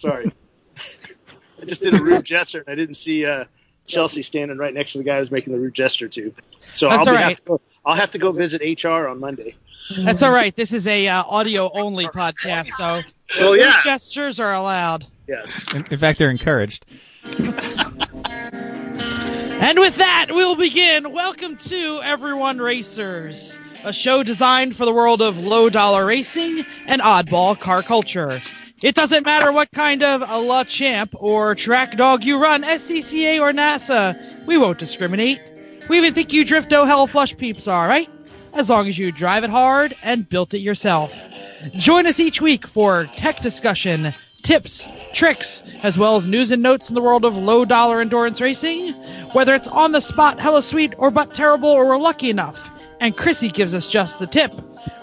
Sorry. I just did a rude gesture and I didn't see uh, Chelsea standing right next to the guy I was making the rude gesture to. So That's I'll, be, right. have to go, I'll have to go visit HR on Monday. That's all right. This is a uh, audio only podcast, so Well, those yeah. gestures are allowed. Yes. In, in fact, they're encouraged. And with that, we'll begin. Welcome to Everyone Racers, a show designed for the world of low dollar racing and oddball car culture. It doesn't matter what kind of a La Champ or track dog you run, SCCA or NASA, we won't discriminate. We even think you Drifto oh Hellaflush peeps are, right? As long as you drive it hard and built it yourself. Join us each week for tech discussion, tips, tricks, as well as news and notes in the world of low dollar endurance racing. Whether it's on the spot, hella sweet, or but terrible, or we're lucky enough, and Chrissy gives us just the tip,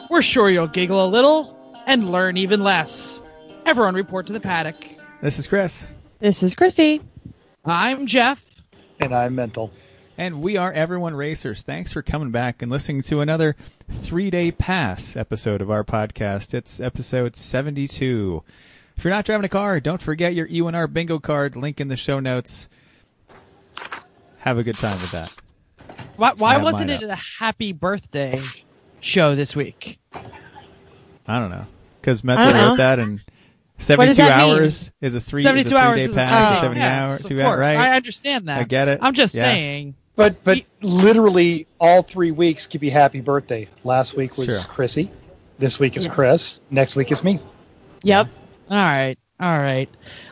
we're sure you'll giggle a little and learn even less. Everyone report to the paddock. This is Chris. This is Christy. I'm Jeff. And I'm mental. And we are Everyone Racers. Thanks for coming back and listening to another three day pass episode of our podcast. It's episode 72. If you're not driving a car, don't forget your E1R bingo card. Link in the show notes. Have a good time with that. Why, why wasn't mine it a happy birthday show this week? I don't know. Because I Metro don't know. wrote that and 72 that mean? hours is a three, is a 72 three hours day is pass. oh, 70 yes, hours, two hours, course. right? I understand that. I get it. I'm just Yeah. saying. But but Ye- literally all three weeks could be happy birthday. Last week was Sure. Chrissy. This week is Chris. Next week is me. Yep. All right. All right.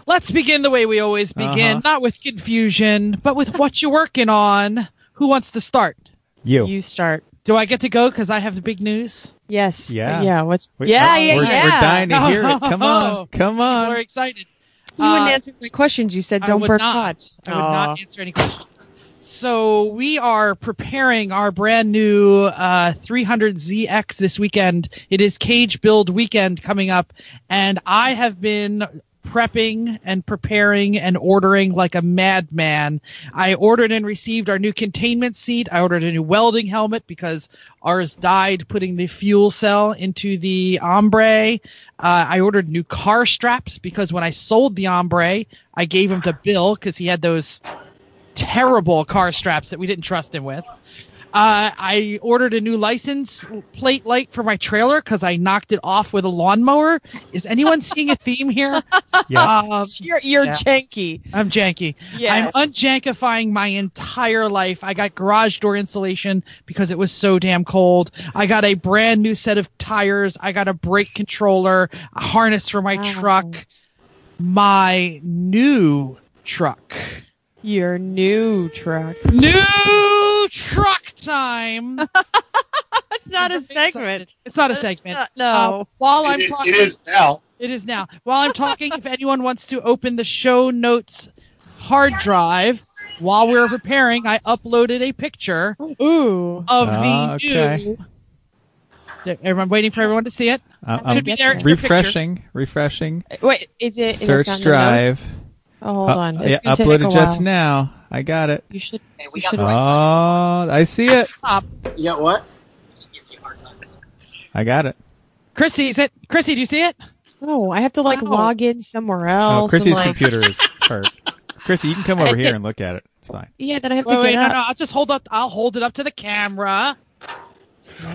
Let's begin the way we always begin, Uh-huh. not with confusion, but with what you're working on. Who wants to start? You. You start. Do I get to go because I have the big news? Yes. Yeah. Yeah. What's? We- yeah. oh, yeah. we're, yeah. We're dying to hear it. Come on. Come on. We're excited. You wouldn't Uh, answer my questions. You said don't burn not. pods. I would not answer any questions. So we are preparing our brand new uh, 300ZX this weekend. It is Cage Build weekend coming up, and I have been prepping and preparing and ordering like a madman. I ordered and received our new containment seat. I ordered a new welding helmet because ours died putting the fuel cell into the Ombre. Uh, I ordered new car straps because when I sold the Ombre, I gave them to Bill because he had those terrible car straps that we didn't trust him with. Uh, I ordered a new license plate light for my trailer because I knocked it off with a lawnmower. Is anyone seeing a theme here? Yeah. Um, You're you're Yeah. janky. I'm janky. Yes. I'm unjankifying my entire life. I got garage door insulation because it was so damn cold. I got a brand new set of tires. I got a brake controller, a harness for my Wow. truck, my new truck. Your new truck. New truck time. That's not a I'm excited. segment. It's not a segment. not- Uh, no. while I'm It- talking, it is now. It is now. While I'm talking, if anyone wants to open the show notes hard drive, while we were preparing, I uploaded a picture Ooh. of Ah, the okay. new. I'm waiting for everyone to see it. I'm, Should I'm be there in your refreshing, refreshing. Wait. Is it Search on the drive. Oh, hold Uh, on. yeah, It's gonna take uploaded a just now. I got it. You should. we You should. the right Oh, I see it. Stop. You got what? I got it. Chrissy, is it? Chrissy, do you see it? Oh, I have to like Wow. log in somewhere oh, else. Oh, Chrissy's like, computer is hurt. Chrissy, you can come over here and look at it. It's fine. Yeah, then I have to Wait, wait, get no, up. no. I'll just hold up. I'll hold it up to the camera.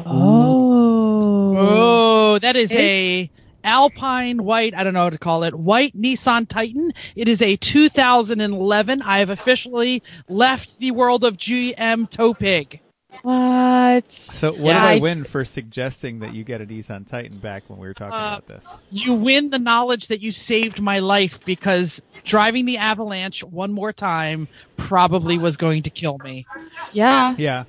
Oh. Oh, that is a Alpine white. I don't know how to call it. White Nissan Titan. It is a 2011. I have officially left the world of GM Topig. What? So, what Yeah, do I I- win for suggesting that you get a Nissan Titan back when we were talking Uh, about this? You win the knowledge that you saved my life because driving the Avalanche one more time probably was going to kill me. Yeah. Yeah,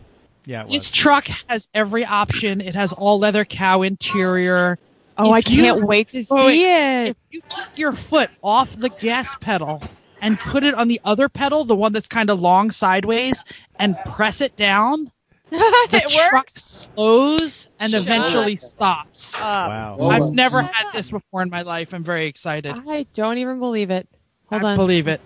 yeah, it This truck has every option. It has all leather cow interior. Oh, If I you- can't wait to see Wait, wait. it. If you take your foot off the gas pedal and put it on the other pedal, the one that's kind of long sideways, and press it down, the it truck works. slows and Shut eventually stops. Wow. I've well. never had this before in my life. I'm very excited. I don't even believe it. Hold I on. believe it.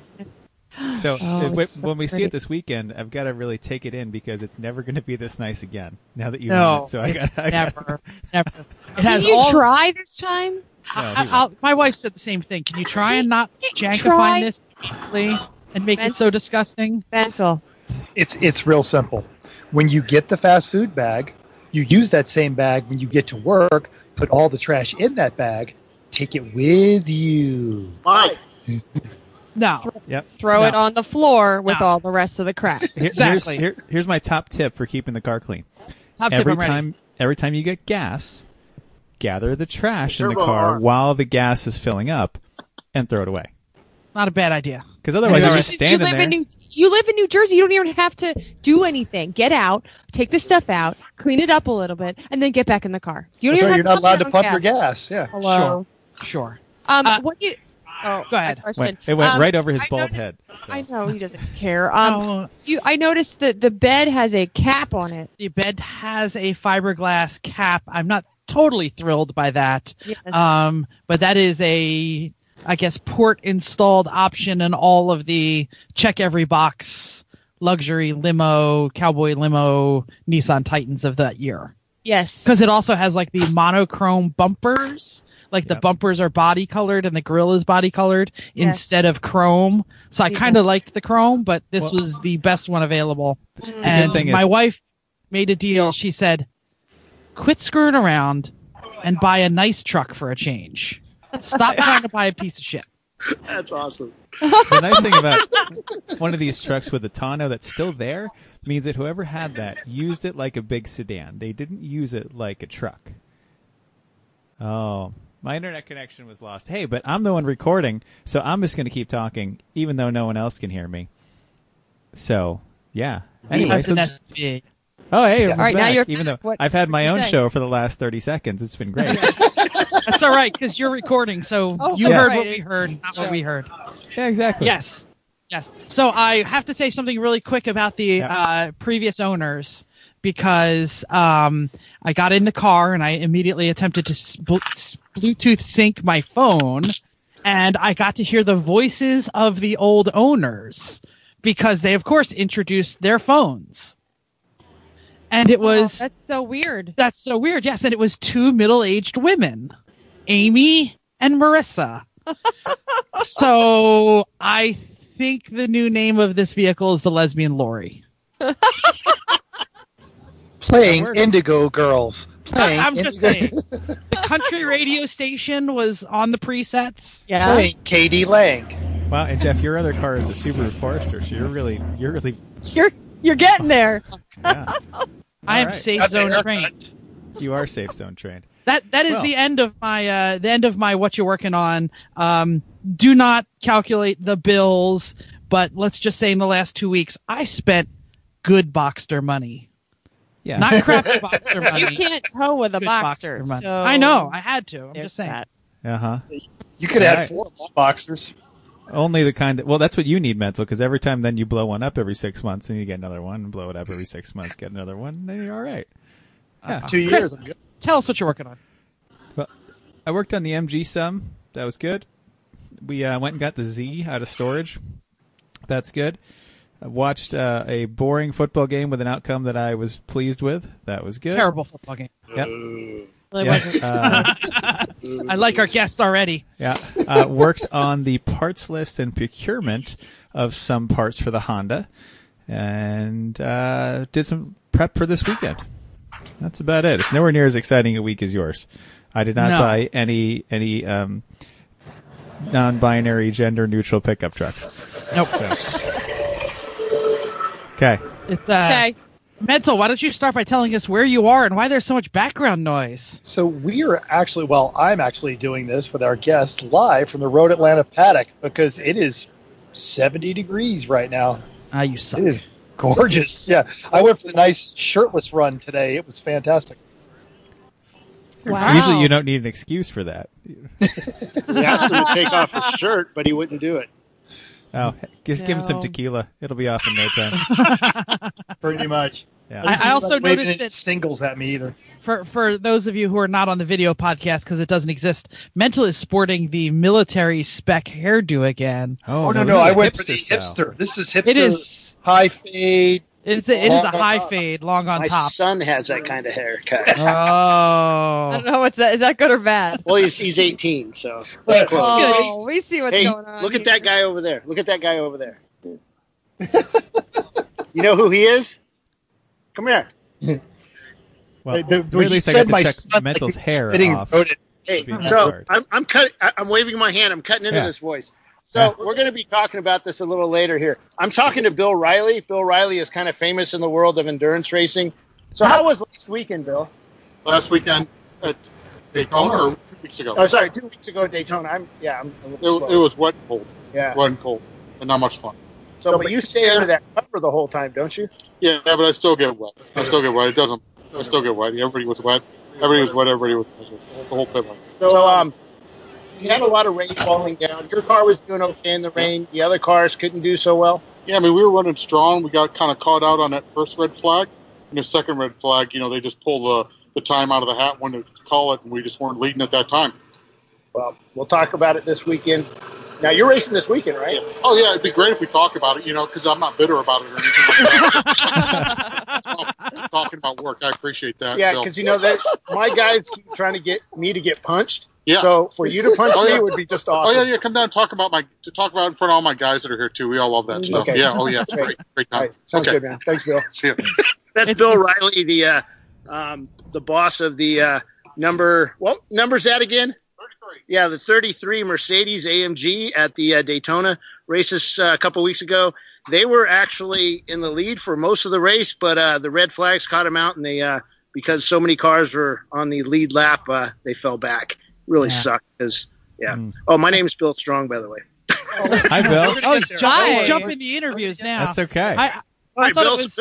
So Oh, when, so when we see it this weekend, I've got to really take it in because it's never going to be this nice again. Now that you know, it, so I got, I got never, never. It Can you all. try this time? No, I, I'll, my wife said the same thing. Can you try and not Try. jankify this immediately and make it so disgusting? Mental. It's it's real simple. When you get the fast food bag, you use that same bag when you get to work. Put all the trash in that bag. Take it with you. Mike, No. Throw No. it on the floor with No. all the rest of the crap. Here- Exactly. Here's, here- here's my top tip for keeping the car clean. Top every I'm ready. time, every time you get gas, gather the trash in the car R. while the gas is filling up, and throw it away. Not a bad idea. Because otherwise, you're right. just you live there. in New you live in New Jersey. You don't even have to do anything. Get out, take the stuff out, clean it up a little bit, and then get back in the car. You don't So even you're have not allowed to pump pump your your gas. Yeah. Hello. Sure. Um, Uh, what you? Oh, go ahead. Went- it went Um, right over his I bald noticed- head. so. I know he doesn't care. Um, Oh, you, I noticed that the bed has a cap on it. the bed has a fiberglass cap. I'm not totally thrilled by that. Yes. Um, but that is a, I guess, port installed option in all of the check every box luxury limo, cowboy limo, Nissan Titans of that year. yes. Because it also has like the monochrome bumpers. Like the Yep. bumpers are body colored and the grill is body colored Yes. instead of chrome. So I kind of liked the chrome, but this Well- was the best one available. And my is- wife made a deal. She said, "Quit screwing around and buy a nice truck for a change. Stop trying to buy a piece of shit." that's awesome. the nice thing about one of these trucks with a tonneau that's still there means that whoever had that used it like a big sedan. They didn't use it like a truck. Oh, my internet connection was lost. Hey, but I'm the one recording, so I'm just going to keep talking, even though no one else can hear me. So, yeah. Anyway, so oh hey, All I'm now you're even though What- I've had my own you say? show for the last 30 seconds, it's been great. That's all right because you're recording, so Oh, you yeah. heard what we heard, not what we heard. yeah, exactly. Yes. Yes. So I have to say something really quick about the Yeah. uh, previous owners because um, I got in the car and I immediately attempted to s- bl- s- Bluetooth sync my phone, and I got to hear the voices of the old owners because they, of course, introduced their phones. And it was Oh, that's so weird. that's so weird. Yes, and it was two middle-aged women, Amy and Marissa. so I think the new name of this vehicle is the lesbian Lori. Playing works. Indigo Girls. Playing I'm just saying. The country radio station was on the presets. Yeah. Playing k.d. lang. Wow, and Jeff, your other car is a Subaru Forester, so you're really, you're really, You're you're getting there. yeah, I am right. safe Got zone trained. you are safe zone trained. That that is Well. the end of my uh, the end of my what you're working on. Um, do not calculate the bills, but let's just say in the last two weeks I spent good Boxster money, Yeah, not crappy Boxster money. You can't tow with a good Boxster. money. So I know, I had to. I'm there's just saying. that. uh huh. You could have Right. four Boxsters. Only the kind that well, that's what you need mental because every time then you blow one up every six months and you get another one and blow it up every six months, get another one, then you're all right. Yeah. Two Chris- years. I'm good. Tell us what you're working on. I worked on the MG some. That was good. We uh, went and got the Z out of storage. That's good. I watched uh, a boring football game with an outcome that I was pleased with. That was good. Terrible football game. Yep. Really Yeah. Uh, I like our guest already. Yeah. Uh, worked on the parts list and procurement of some parts for the Honda, and uh, did some prep for this weekend. That's about it. It's nowhere near as exciting a week as yours. I did not No. buy any any um, non-binary, gender-neutral pickup trucks. Nope. Okay. It's uh, okay. mental. Why don't you start by telling us where you are and why there's so much background noise? So we are actually, well, I'm actually doing this with our guest live from the Road Atlanta paddock because it is 70 degrees right now. Ah, you suck. It is gorgeous. Yeah, I went for the nice shirtless run today. It was fantastic. Wow. Usually, you don't need an excuse for that. He asked him to take off his shirt, but he wouldn't do it. Oh, just give him some tequila. It'll be off in no time. Pretty much. Yeah. I, I also Waving noticed any that singles at me either. for for those of you who are not on the video podcast because it doesn't exist, Mental is sporting the military spec hairdo again. Oh, Oh, no, this no, is I a went for the hipster style. hipster. This is hipster. It is high fade. It's a, it is a high fade, long on My top. son has that kind of haircut. Oh, I don't know what's that. Is that good or bad? well, he's he's 18, so that's close. Oh, we see what's hey, going on. look at that guy over there. Look at that guy over there. you know who he is? Come here. Well, The- the- at least I got to my check son, Mental's like, hair off. Hey, so I'm, I'm cut. I- I'm waving my hand. I'm cutting into Yeah. this voice. So we're going to be talking about this a little later here. I'm talking to Bill Riley. Bill Riley is kind of famous in the world of endurance racing. So how was last weekend, Bill? last weekend at Daytona or two weeks ago. Oh, sorry, two weeks ago at Daytona. I'm yeah, I'm It, it was wet and cold, yeah. wet and cold, and not much fun. So, but you stay under that cover the whole time, don't you? Yeah, but I still get wet. I still get wet. It doesn't. I still get wet. Everybody was wet. Everybody was wet. Everybody was miserable. The whole pit line. So um, you had a lot of rain falling down. Your car was doing okay in the rain. The other cars couldn't do so well. Yeah, I mean we were running strong. We got kind of caught out on that first red flag, and the second red flag. You know, they just pulled the the time out of the hat when to call it, and we just weren't leading at that time. Well, we'll talk about it this weekend. Now you're racing this weekend, right? Oh yeah, it'd be great if we talk about it. You know, because I'm not bitter about it or anything like that. Talking about work, I appreciate that. Yeah, because you know that my guys keep trying to get me to get punched. Yeah. So for you to punch Oh, me yeah. would be just awesome. Oh yeah, yeah. Come down and talk about my to talk about in front of all my guys that are here too. We all love that stuff. Okay. Yeah. Oh yeah. It's great. Great All time. right, sounds okay. good, man. Thanks, Bill. See ya. That's Bill Riley, the uh, um, the boss of the uh, number. What number's that again? Yeah, the 33 Mercedes AMG at the uh, Daytona races uh, a couple weeks ago. They were actually in the lead for most of the race, but uh, the red flags caught them out, and they uh, because so many cars were on the lead lap, uh, they fell back. Really Yeah. sucked. Because yeah. Mm. Oh, my name's Bill Strong, by the way. Hi, Bill. oh, he's, jump, Hi. he's jumping the interviews now. That's okay. I, I Hey, thought Bill, it was.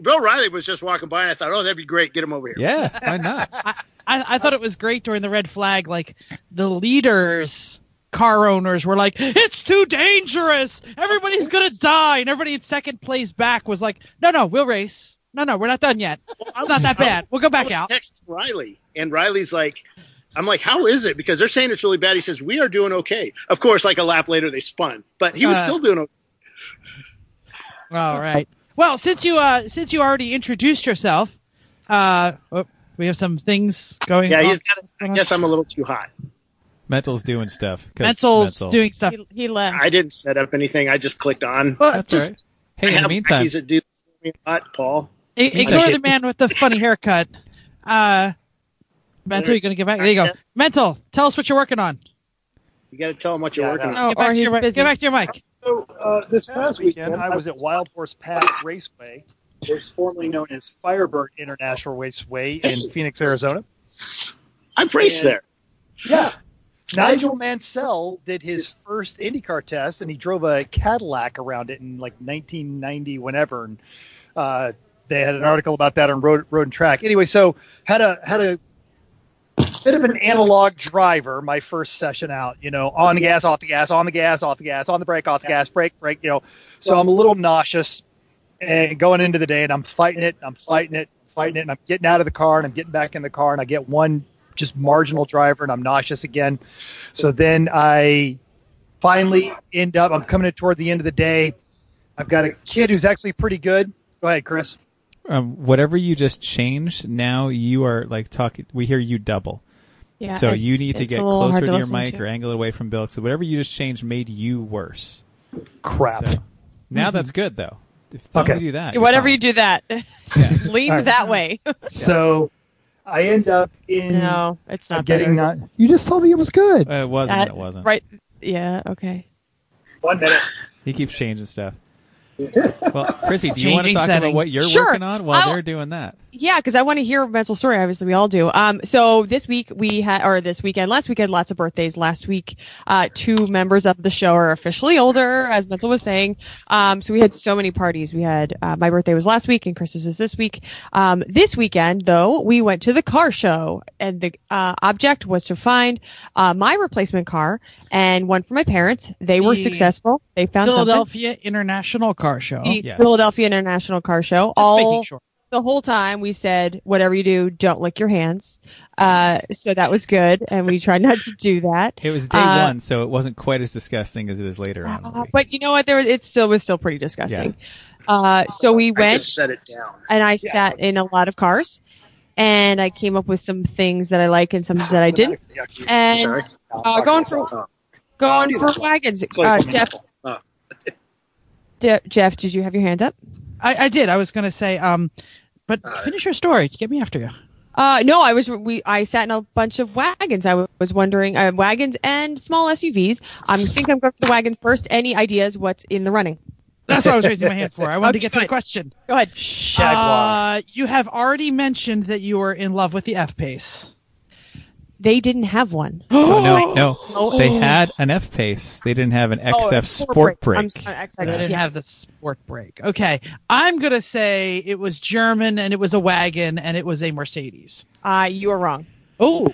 Bill Riley was just walking by, and I thought, oh, that'd be great. Get him over here. yeah, why not? I, I thought it was great during the red flag. Like the leaders, car owners were like, "It's too dangerous. Everybody's gonna die." And everybody in second place back was like, "No, no, we'll race. No, no, we're not done yet. Well, I It's not that bad. We'll go I back was out." Text Riley, and Riley's like, I'm like, how is it? Because they're saying it's really bad. He says, we are doing okay. Of course, like a lap later, they spun, but he was Uh, still doing okay. All right. Well, since you uh since you already introduced yourself, uh, oh, we have some things going. Yeah, on. he's got. I guess I'm a little too hot. Mental's doing stuff. 'cause Mental's Mental. doing stuff. He, he left. I didn't set up anything. I just clicked on. Well, That's just all right. Hey, I in the meantime, lackeys that do this for me a lot, Paul. ignore the man with the funny haircut. Uh, Mental, you're gonna get back? There you go. Mental, tell us what you're working on. You got to tell him what you're Yeah, working no. on. Oh, Get back, or to your, get back to your mic. So uh, this past weekend, I was at Wild Horse Pass Raceway, which is formerly known as Firebird International Raceway in Phoenix, Arizona. I've raced And- there. Yeah. Nigel Mansell did his first IndyCar test, and he drove a Cadillac around it in like 1990, whenever. And uh, they had an article about that on Road, Road and Track. Anyway, so had a had a bit of an analog driver my first session out. You know, on the gas, off the gas, on the gas, off the gas, on the brake, off the gas, brake, brake. You know, so I'm a little nauseous and going into the day, and I'm fighting it, I'm fighting it, fighting it, and I'm getting out of the car, and I'm getting back in the car, and I get one just marginal driver, and I'm nauseous again. So then I finally end up. I'm coming in toward the end of the day. I've got a kid who's actually pretty good. Go ahead, Chris. Um, whatever you just changed, now you are like talking. We hear you double. Yeah, so you need to get closer hard to your mic to. or angle it away from Bill. So whatever you just changed made you worse. Crap. So now that's good though. If as long as Okay. you do that, Whatever you do, that lean All right. that way. So I end up in no, it's not getting better. not. You just told me it was good. Uh, it wasn't. That- it wasn't. Right? Yeah. Okay. One minute. He keeps changing stuff. Well, Chrissy, do you want to Changing talk about what you're Sure. working on while I'll- they're doing that? Yeah, because I want to hear a mental story. Obviously, we all do. Um, so this week we had, or this weekend, last weekend, lots of birthdays. Last week, uh, two members of the show are officially older, as Mental was saying. Um, so we had so many parties. We had uh, my birthday was last week, and Chris's is this week. Um, this weekend, though, we went to the car show, and the uh, object was to find uh, my replacement car and one for my parents. They were The successful. They found something. Philadelphia International Car Show. The Yes. Philadelphia International Car Show. Just all making sure. The whole time we said, whatever you do, don't lick your hands. Uh, so that was good, and we tried not to do that. It was day Uh, one, so it wasn't quite as disgusting as it is later on. Uh, but you know what? There was, it still was still pretty disgusting. Uh, so we I went just set it down. and I sat in a lot of cars, and I came up with some things that I like and some that I didn't. And uh, going for going for wagons. Uh, Jeff. Jeff, did you have your hands up? I, I did. I was going to say, um, but Uh, finish your story. Get me after you. Uh, no, I was we I sat in a bunch of wagons. I w- was wondering uh, wagons and small SUVs. I think I'm going for the wagons first. Any ideas? What's in the running? That's what I was raising my hand for. I wanted to get to the question. Go ahead. Jaguar. Uh, you have already mentioned that you were in love with the F pace. They didn't have one. So no, no, Oh. they had an F pace. They didn't have an XF Oh, Sportbrake. I'm sorry, XF, I didn't yes. have the Sportbrake. Okay, I'm gonna say it was German and it was a wagon and it was a Mercedes. Uh, you are wrong. Oh,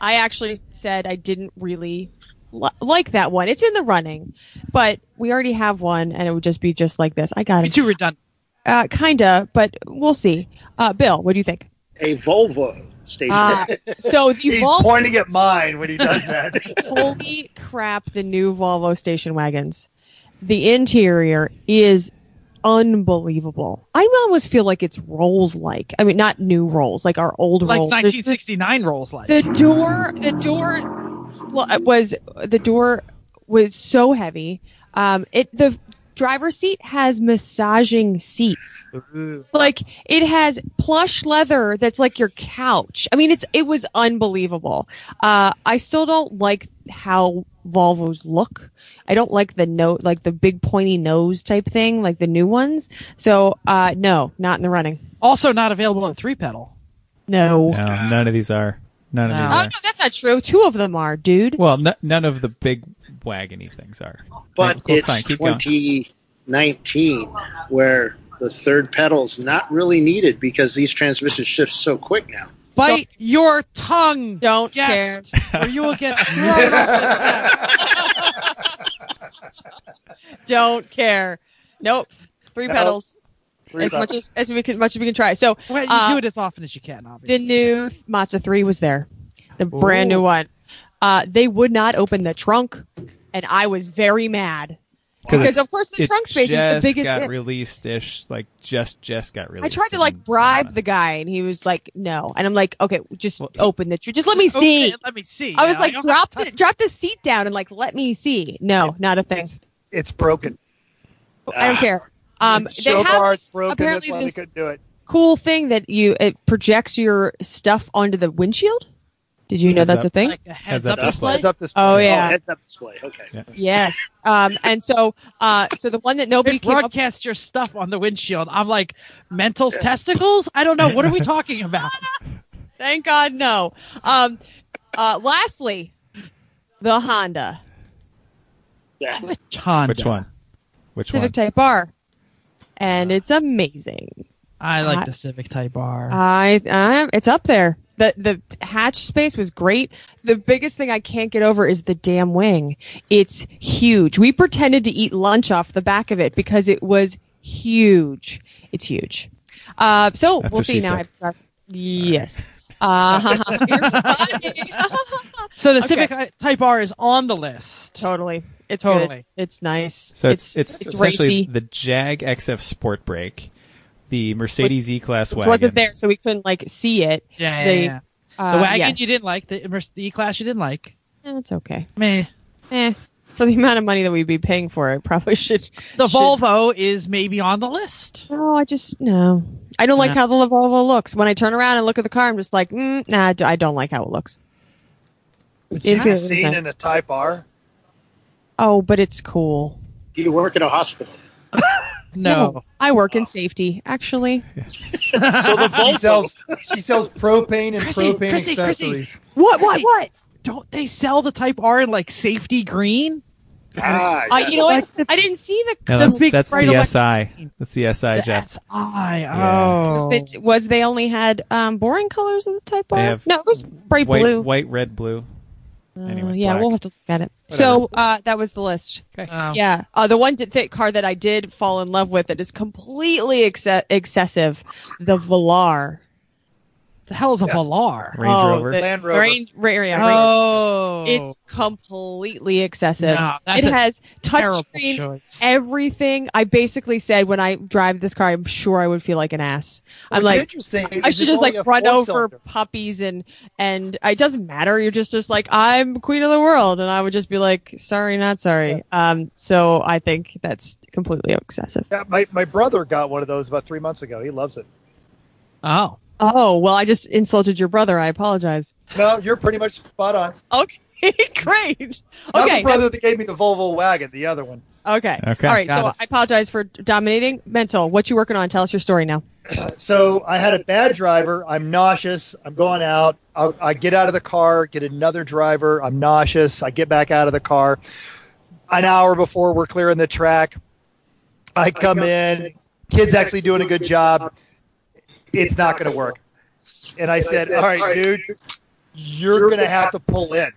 I actually said I didn't really li- like that one. It's in the running, but we already have one, and it would just be just like this. I got it. too redundant. Uh, kinda, but we'll see. Uh, Bill, what do you think? A Volvo station. Uh, so the He's Volvo, pointing at mine when he does that. holy crap, the new Volvo station wagons. The interior is unbelievable. I almost feel like it's Rolls like. I mean, not new Rolls, like our old Like Rolls. 1969 rolls like. the door the door was the door was so heavy um it the driver's seat has massaging seats like it has plush leather that's like your couch i mean it's it was unbelievable uh i still don't like how volvos look i don't like the note like the big pointy nose type thing like the new ones so uh no not in the running Also not available in three pedal. no No, none of these are. None of No. these Oh are. no, that's not true. Two of them are, dude. Well, n- none of the big wagony things are. but Cool, it's fine, keep going. 2019 where the third pedal's not really needed because these transmissions shift so quick now. Bite your tongue, Don't guest, or you will get thrown Don't care. Nope. Three No. pedals. Three as bucks. much as, as we can much as we can try. So the Well, you Uh, do it as often as you can, the new Mazda 3 was there. The brand new one. Uh, they would not open the trunk, and I was very mad. Because of course the trunk space is the just biggest. got released ish, like just just got released. I tried to like bribe Nevada. the guy, and he was like, "No," and I'm like, "Okay, just Well, open the trunk. Just let me see." it, let me see. I was you like, don't "Drop the drop the seat down and like let me see." No, not a thing. it's broken. I don't care. Um, they so have far this- it's broken. That's apparently why they this couldn't do it. cool thing that you it projects your stuff onto the windshield. Did you know Heads that's up. a thing? like a heads, Heads up up display. Heads up display. Oh Oh, yeah, heads up display. Okay. yes. Um, and so uh, so the one that nobody It came up. your stuff on the windshield. I'm like, mental's testicles? I don't know. What are we talking about? Thank God, no. Um, uh, lastly, the Honda Yeah. Which Honda? Which one? Which Civic one? Type R, and it's amazing. I like I- the Civic Type R. I, I it's up there. The the hatch space was great. The biggest thing I can't get over is the damn wing. It's huge. We pretended to eat lunch off the back of it because it was huge. It's huge. Uh, so That's we'll see now. said. I- yes. Uh, you're funny. so the okay. Civic Type R is on the list. totally. It's Totally. good. It's nice. So it's it's, essentially racy. the Jag XF Sportbrake, the Mercedes E Class Which wagon. wasn't there, so we couldn't like see it. Yeah, yeah, They- yeah. Uh, The wagon yes. you didn't like, the, Merc- the E-Class you didn't like. Eh, okay. Meh. Eh, for the amount of money that we'd be paying for it, probably should. The should- Volvo is maybe on the list. No, I just no. I don't like Yeah. how the Volvo looks. When I turn around and look at the car, I'm just like, mm, nah, I d- I don't like how it looks. You've seen design. in a Type R. Oh, but it's cool. Do you work at a hospital? No. I work in safety, actually. So the She sells she sells propane and Chrissy, propane Chrissy, Chrissy. accessories. What? What? What? Don't they sell the Type R in like safety green? Ah, Uh, you know what? I didn't see the. No, The that's, big that's bright the SI. That's the SI, The Jeff. SI. Oh. Was, it, was they only had um, boring colors of the Type R? No, it was bright White, blue. white, red, blue. Anyway, Uh, yeah, black. we'll have to look at it. So uh, that was the list. Okay. Um, Yeah, uh, the one th- th- car that I did fall in love with that is completely ex- excessive, the Velar. The hell is a Yeah. Velar? Range oh, Rover. the Land Rover. Range, ra- yeah, Range- Oh, It's completely excessive. no, it has touchscreen, everything. I basically said when I drive this car, I'm sure I would feel like an ass. I'm like, interesting. I is should just like a run over four-cylinder. puppies and and it doesn't matter. You're just just like I'm queen of the world, and I would just be like, sorry, not sorry. Um, so I think that's completely excessive. Yeah, my my brother got one of those about three months ago. He loves it. oh, Oh well, I just insulted your brother. I apologize. No, you're pretty much spot on. Okay, great. Not Okay, the brother um, that gave me the Volvo wagon, the other one. okay, Okay. All right, Got so it. I apologize for dominating. Mental, what you working on? Tell us your story now. So I had a bad driver. I'm nauseous. I'm going out. I, I get out of the car, get another driver. I'm nauseous. I get back out of the car. An hour before we're clearing the track, I come in. Kid's actually doing a good job. It's not going to work. And I said, "All right, dude, you're going to have to pull in."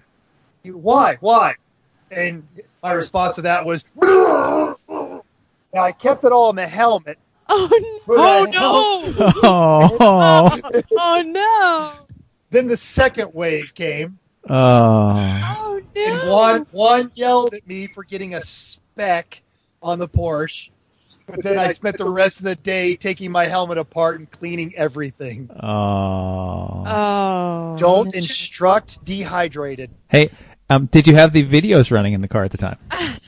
Why? Why? And my response to that was, "Now I kept it all in the helmet." Oh Put oh no! Oh. no! oh no! Then the second wave came, Oh. Oh and no! one one yelled at me for getting a speck on the Porsche. But then I spent the rest of the day taking my helmet apart and cleaning everything. Oh. Oh. Don't instruct dehydrated. Hey, um, did you have the videos running in the car at the time?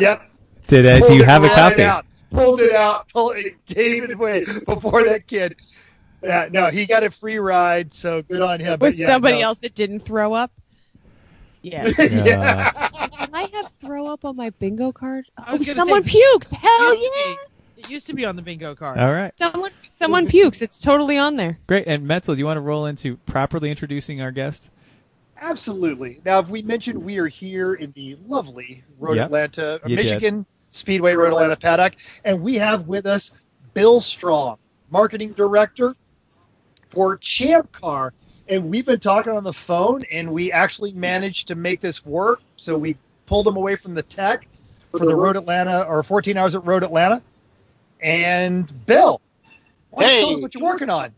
Yep. Did uh, do you have a right copy? Out, pulled it out. Pulled it, gave it away before that kid. Yeah, no, he got a free ride, so good on him. But with yeah, somebody no. else that didn't throw up. Yeah. Yeah. Can I have throw up on my bingo card? I oh, was Oh, someone say- pukes. Hell yeah! be- It used to be on the bingo card. All right. Someone, someone pukes. It's totally on there. Great. And Mental, do you want to roll into properly introducing our guest? Absolutely. Now, if we mentioned we are here in the lovely Road Yep. Atlanta, You did. Michigan Speedway Road Atlanta paddock, and we have with us Bill Strong, marketing director for Champ Car. And we've been talking on the phone, and we actually managed to make this work. So we pulled him away from the tech for the Road Atlanta or 14 hours at Road Atlanta. And Bill, why don't you tell us what you're working on?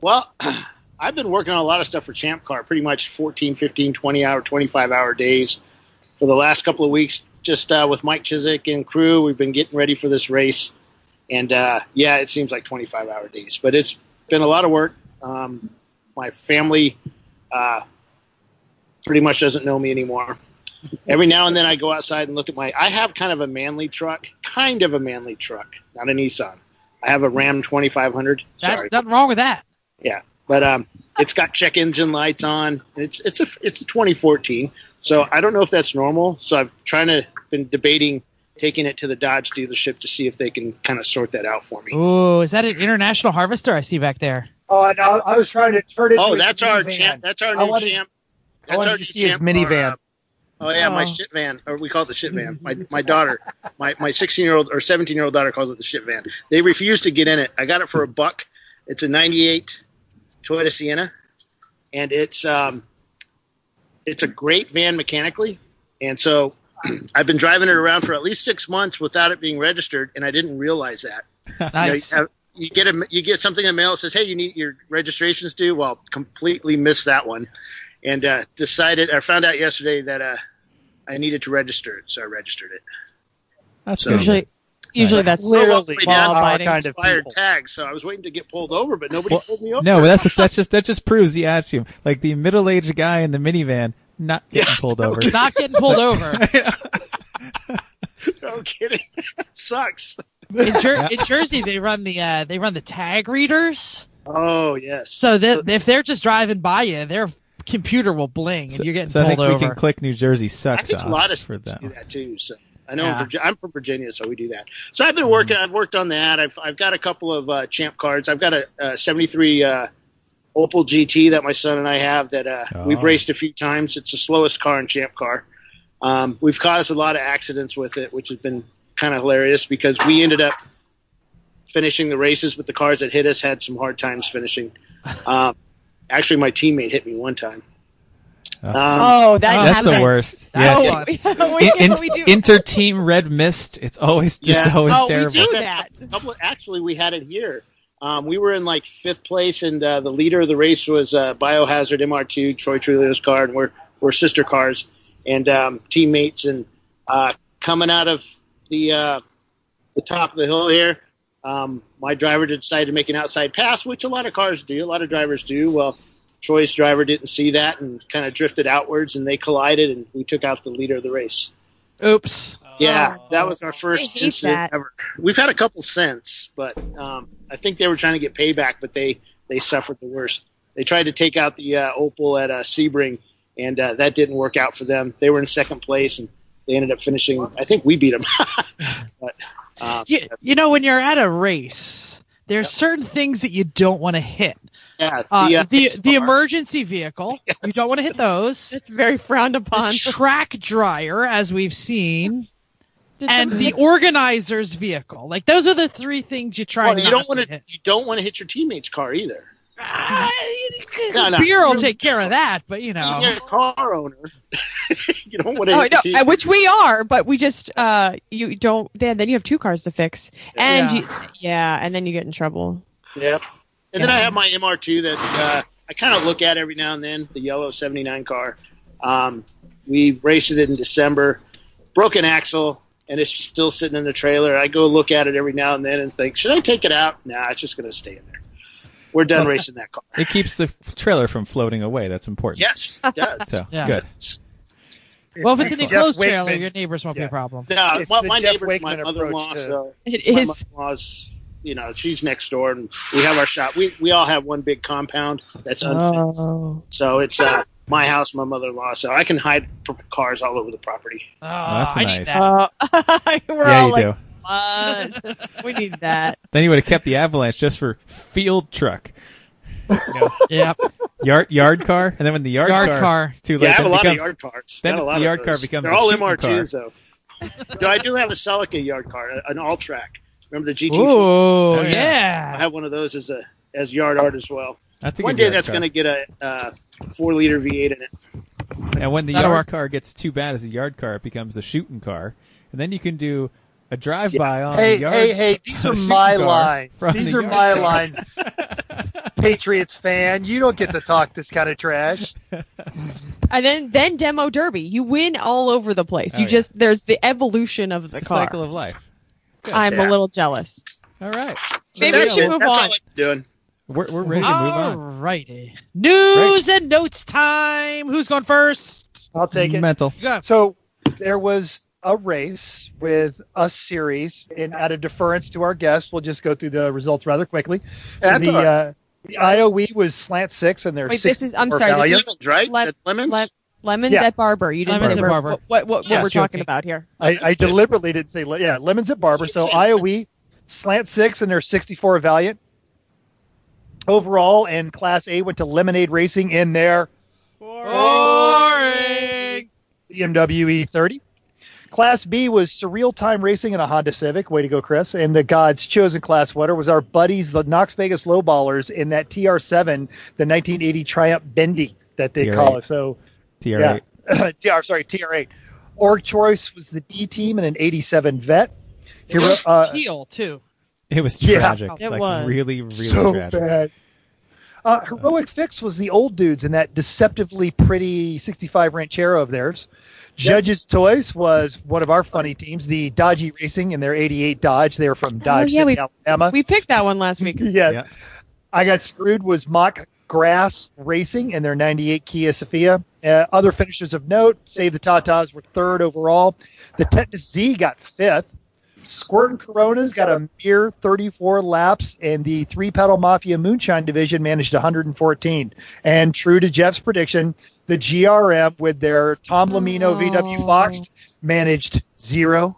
Well, I've been working on a lot of stuff for Champ Car, pretty much 14, 15, 20 hour, 25 hour days for the last couple of weeks. Just uh, with Mike Chisek and crew, we've been getting ready for this race. And uh, yeah, it seems like 25 hour days, but it's been a lot of work. Um, my family uh, pretty much doesn't know me anymore. Every now and then I go outside and look at my. I have kind of a manly truck, kind of a manly truck, not a Nissan. I have a Ram 2500. Sorry, That, nothing wrong with that. Yeah, but um, it's got check engine lights on. It's it's a it's a 2014, so I don't know if that's normal. So I'm trying to been debating taking it to the Dodge dealership to see if they can kind of sort that out for me. Ooh, is that an international harvester I see back there? Oh, and I, I was trying to turn it. Oh, that's our champ. That's our I new wanted- champ. I That's wanted our to new see his champ minivan. car, uh, Oh yeah, my Oh. shit van, or we call it the shit van. My my daughter, my my 16 year old or 17 year old daughter calls it the shit van. They refuse to get in it. I got it for a buck. It's a 98 Toyota Sienna, and it's um, it's a great van mechanically, and so I've been driving it around for at least six months without it being registered, and I didn't realize that. You, know, Nice. you, have- you get a you get something in the mail that says, "Hey, you need your registration's due." Well, completely missed that one, and uh, decided. I found out yesterday that uh, I needed to register it, so I registered it. That's So- good. Usually, usually that's Literally Well, law-abiding. kind of Expired people. tags, so I was waiting to get pulled over, but nobody Well, pulled me over. No, but that's that's just that just proves the attitude. Like the middle-aged guy in the minivan not getting Yeah, pulled over. Not getting pulled over. no kidding. Sucks. In, Jer- in Jersey, they run the uh, they run the tag readers. Oh yes. So that if they're just driving by you, their computer will bling, and So, you're getting so I pulled think we can click New Jersey I sucks think off a lot of for states them. do that too. So I know Yeah. in Virgi- I'm from Virginia, so we do that. So I've been working. I've worked on that. I've I've got a couple of uh, champ cards. I've got a, a '73 uh, Opel GT that my son and I have that uh, Oh. we've raced a few times. It's the slowest car in champ car. Um, we've caused a lot of accidents with it, which has been kind of hilarious because we ended up finishing the races, but the cars that hit us had some hard times finishing. Um, actually, my teammate hit me one time. Um, Oh, that That's the worst. That Yeah. one. we, In- we do. Inter-team red mist. It's always it's Yeah. always oh, we do that. a couple actually, we had it here. Um, we were in like fifth place, and uh, the leader of the race was uh, Biohazard MR2, Troy Trulio's car, and we're we're sister cars and um, teammates. And uh, coming out of the uh, the top of the hill here, um, my driver decided to make an outside pass, which a lot of cars do, a lot of drivers do. Well, Troy's driver didn't see that and kind of drifted outwards, and they collided, and we took out the leader of the race. Oops. Yeah, that was our first incident that. ever. We've had a couple since, but um, I think they were trying to get payback, but they they suffered the worst. They tried to take out the uh, Opel at uh, Sebring, and uh, that didn't work out for them. They were in second place, and they ended up finishing. I think we beat them. but um, You, you know, when you're at a race, there's certain things that you don't want to hit. yeah, Uh, the, uh, the the emergency vehicle, you don't want to hit those. It's very frowned The upon. track dryer, as we've seen, Did and somebody- the organizer's vehicle. Like those are the three things you try well, not you don't want to hit. you don't want to hit your teammate's car either. Ah, No, no. beer will take care of that, but you know. You're a car owner. you don't want to. Oh, no, uh, which we are, but we just uh, you don't. Then then you have two cars to fix, and Yeah. you, yeah, and then you get in trouble. Yep. And then I have my MR2 that uh, I kind of look at every now and then, the yellow 79 car. Um, we raced it in December, broken axle, and it's still sitting in the trailer. I go look at it every now and then and think, should I take it out? Nah, it's just going to stay in there. We're done racing that car. It keeps the trailer from floating away. That's important. Yes, it does. So Yeah. good. Well, if it's an Jeff enclosed Wakeman- trailer, your neighbors won't be a problem. No, well, my Jeff neighbor's my mother-in-law, approach to- so It my is. mother-in-law's, you know, she's next door, and we have our shop. We we all have one big compound that's unfenced. Oh. So it's uh, my house, my mother-in-law, so I can hide cars all over the property. Oh, that's I nice. need that. Uh, we're yeah, all you like, do. "What? we need that. Then you would have kept the Avalanche just for field truck, Yep. yard yard car, and then when the yard, Yard car, car. is too late, Yeah, I have a lot becomes, of yard cars. then a lot the of yard car becomes They're a all shooting MR2s though. no, I do have a Celica yard car, an All-Trac. Remember the GT? Ooh, Oh, yeah. I have one of those as a as yard art as well. That's a One day that's going to get a uh, four liter V8 in it. And when the That'll yard work. car gets too bad as a yard car, it becomes a shooting car, and then you can do a drive by on Hey, the yard. hey, hey! These are my lines. These the are my car. lines. Patriots fan, you don't get to talk this kind of trash. And then then demo derby. You win all over the place. Oh, you yeah. just there's the evolution of the It's car. cycle of life. I'm Yeah. a little jealous. All right, Maybe That's we should move That's all on. I'm doing. we're we're ready to move on. Alrighty. News and notes time. Who's going first? I'll take it. Mental. You. So there was a race with a series, and out of deference to our guest, we'll just go through the results rather quickly. So the, all right. uh, the IOE was slant six, and their Wait, this is- I'm 64 sorry, this is- Lemons, right? Lem- That's lemons. lem- Lemons Yeah. at Barber. You didn't Lemons say at Barber. what what, what, Yeah, we're joking. talking about here. I, I deliberately didn't say le- yeah lemons at Barber. So IOE slant six and their 64 Valiant. Overall, and Class A went to Lemonade Racing in their Boring. BMW E30. Class B was Surreal Time Racing in a Honda Civic. Way to go, Chris. And the God's chosen class winner was our buddies, the Knox Vegas Lowballers, in that TR7, the 1980 Triumph Bendy that they TR8. call it. So, TR8. yeah. TR, sorry, TR8. Org Choice was the D team in an 87 Vet. It Hero, was uh, teal too. It was Yeah. tragic. It like was. really, really so tragic. bad. Uh, Heroic Fix was the old dudes in that deceptively pretty 65 Ranchero of theirs. Judges Toys was one of our funny teams, the Dodgy Racing in their 88 Dodge. They were from Dodge yeah, City, we- Alabama. We picked that one last week. yeah. Yeah. I got screwed was Mock Grass Racing in their 98 Kia Sephia. Uh, other finishers of note, Save the Tatas were third overall. The Tetanus Z got fifth. Squirt and Coronas got a mere 34 laps, and the Three Pedal Mafia Moonshine Division managed 114. And true to Jeff's prediction, the GRM with their Tom Lamino VW Oh. Fox managed 0.0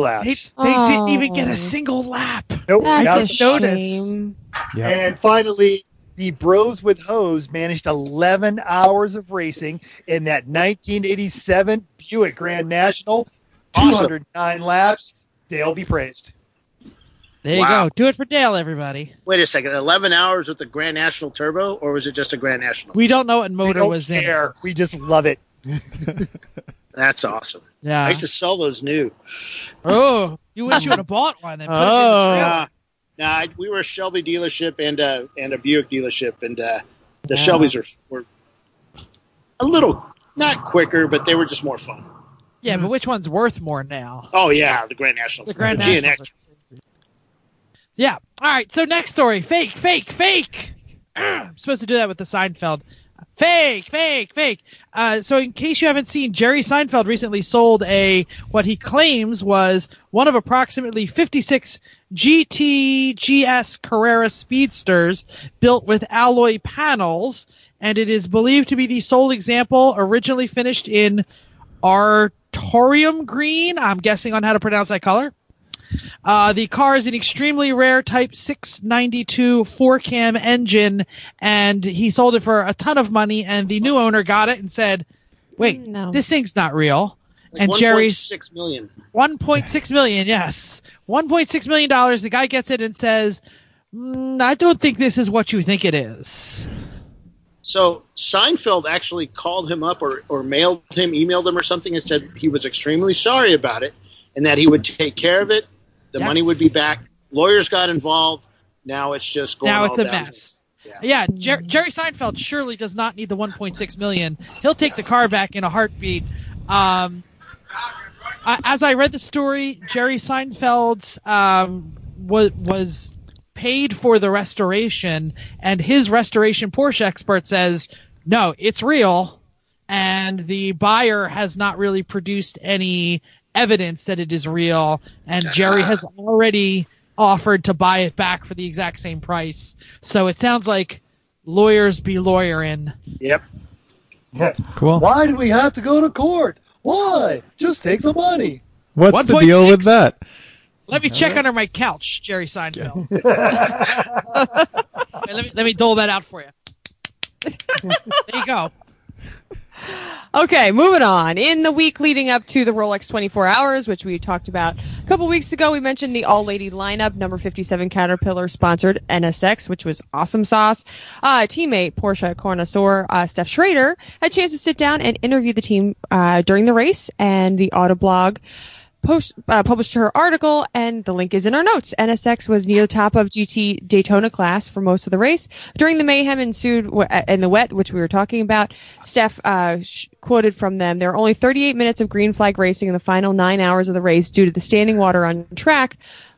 laps. They, they didn't even get Oh. a single lap. Nope, not That's a shame. Yeah. And finally, the Bros with Hose managed 11 hours of racing in that 1987 Buick Grand National, Awesome. 209 laps. They'll be praised. There you Wow. go. Do it for Dale, everybody. Wait a second. 11 hours with the Grand National Turbo, or was it just a Grand National? We don't know what We motor don't was in. it. We just love it. That's awesome. Yeah. I used to sell those new. Oh, you wish you would have bought one and put Oh. it in the. Nah, nah, I, we were a Shelby dealership and uh, and a Buick dealership, and uh, the Yeah. Shelbys were, were a little not quicker, but they were just more fun. Yeah, but which one's worth more now? Oh yeah, the Grand National, The Grand GNX. Nationals. Yeah. All right. So next story. Fake. Fake. Fake. I'm supposed to do that with the Seinfeld. Fake. Fake. Fake. Uh, so in case you haven't seen, Jerry Seinfeld recently sold a what he claims was one of approximately 56 GTGS Carrera Speedsters built with alloy panels, and it is believed to be the sole example originally finished in Artorium green. I'm guessing on how to pronounce that color. Uh, the car is an extremely rare Type 692 four cam engine, and he sold it for a ton of money. And the new owner got it and said, "Wait, No. this thing's not real." Like and Jerry's six million. 1.6 million. Yes, 1.6 million dollars. The guy gets it and says, mm, "I don't think this is what you think it is." So Seinfeld actually called him up or, or mailed him, emailed him or something, and said he was extremely sorry about it and that he would take care of it. The Yeah. money would be back. Lawyers got involved. Now it's just going now it's a downhill. mess. Yeah. Yeah, Jer- Jerry Seinfeld surely does not need the 1.6 million. He'll take the car back in a heartbeat. Um, I, as I read the story, Jerry Seinfeld's um, was was paid for the restoration, and his restoration Porsche expert says no, it's real, and the buyer has not really produced any evidence that it is real, and Jerry has already offered to buy it back for the exact same price. So it sounds like lawyers be lawyering. Yep. Cool. Why do we have to go to court? Why? Just take the money. What's the 1.6? deal with that? Let me check under my couch, Jerry Seinfeld. Wait, let me let me dole that out for you. there you go. Okay, moving on. In the week leading up to the Rolex 24 Hours, which we talked about a couple weeks ago, we mentioned the all lady lineup. Number 57 Caterpillar sponsored NSX, which was awesome sauce. Uh, teammate Porsche connoisseur uh, Stef Schrader had a chance to sit down and interview the team uh, during the race, and the Autoblog post, uh, published her article, and the link is in our notes. NSX was near the top of GT Daytona class for most of the race. During the mayhem ensued uh, in the wet, which we were talking about, Stef uh, sh- quoted from them, there are only 38 minutes of green flag racing in the final nine hours of the race due to the standing water on track,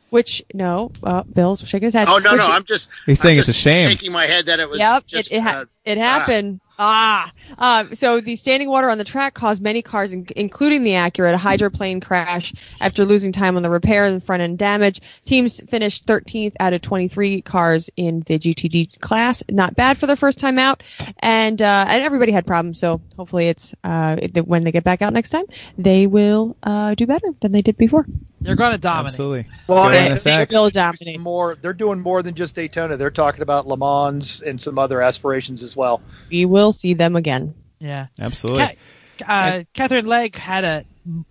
which, no, uh, Bill's shaking his head. Oh no, which- no, I'm just. He's I'm saying it's a just shame. Shaking my head that it was. Yep, just, it it, ha- uh, it happened. Ah, um, so the standing water on the track caused many cars, in- including the Acura, to hydroplane crash after losing time on the repair and front end damage. Teams finished 13th out of 23 cars in the GTD class. Not bad for their first time out, and uh, and everybody had problems. So hopefully, it's uh, when they get back out next time, they will uh, do better than they did before. They're going to dominate. Absolutely. Well, Go and NSX. they- They'll there's dominate. more. They're doing more than just Daytona. They're talking about Le Mans and some other aspirations as well. We will see them again. Yeah. Absolutely. Ca- uh, Katherine Legge had a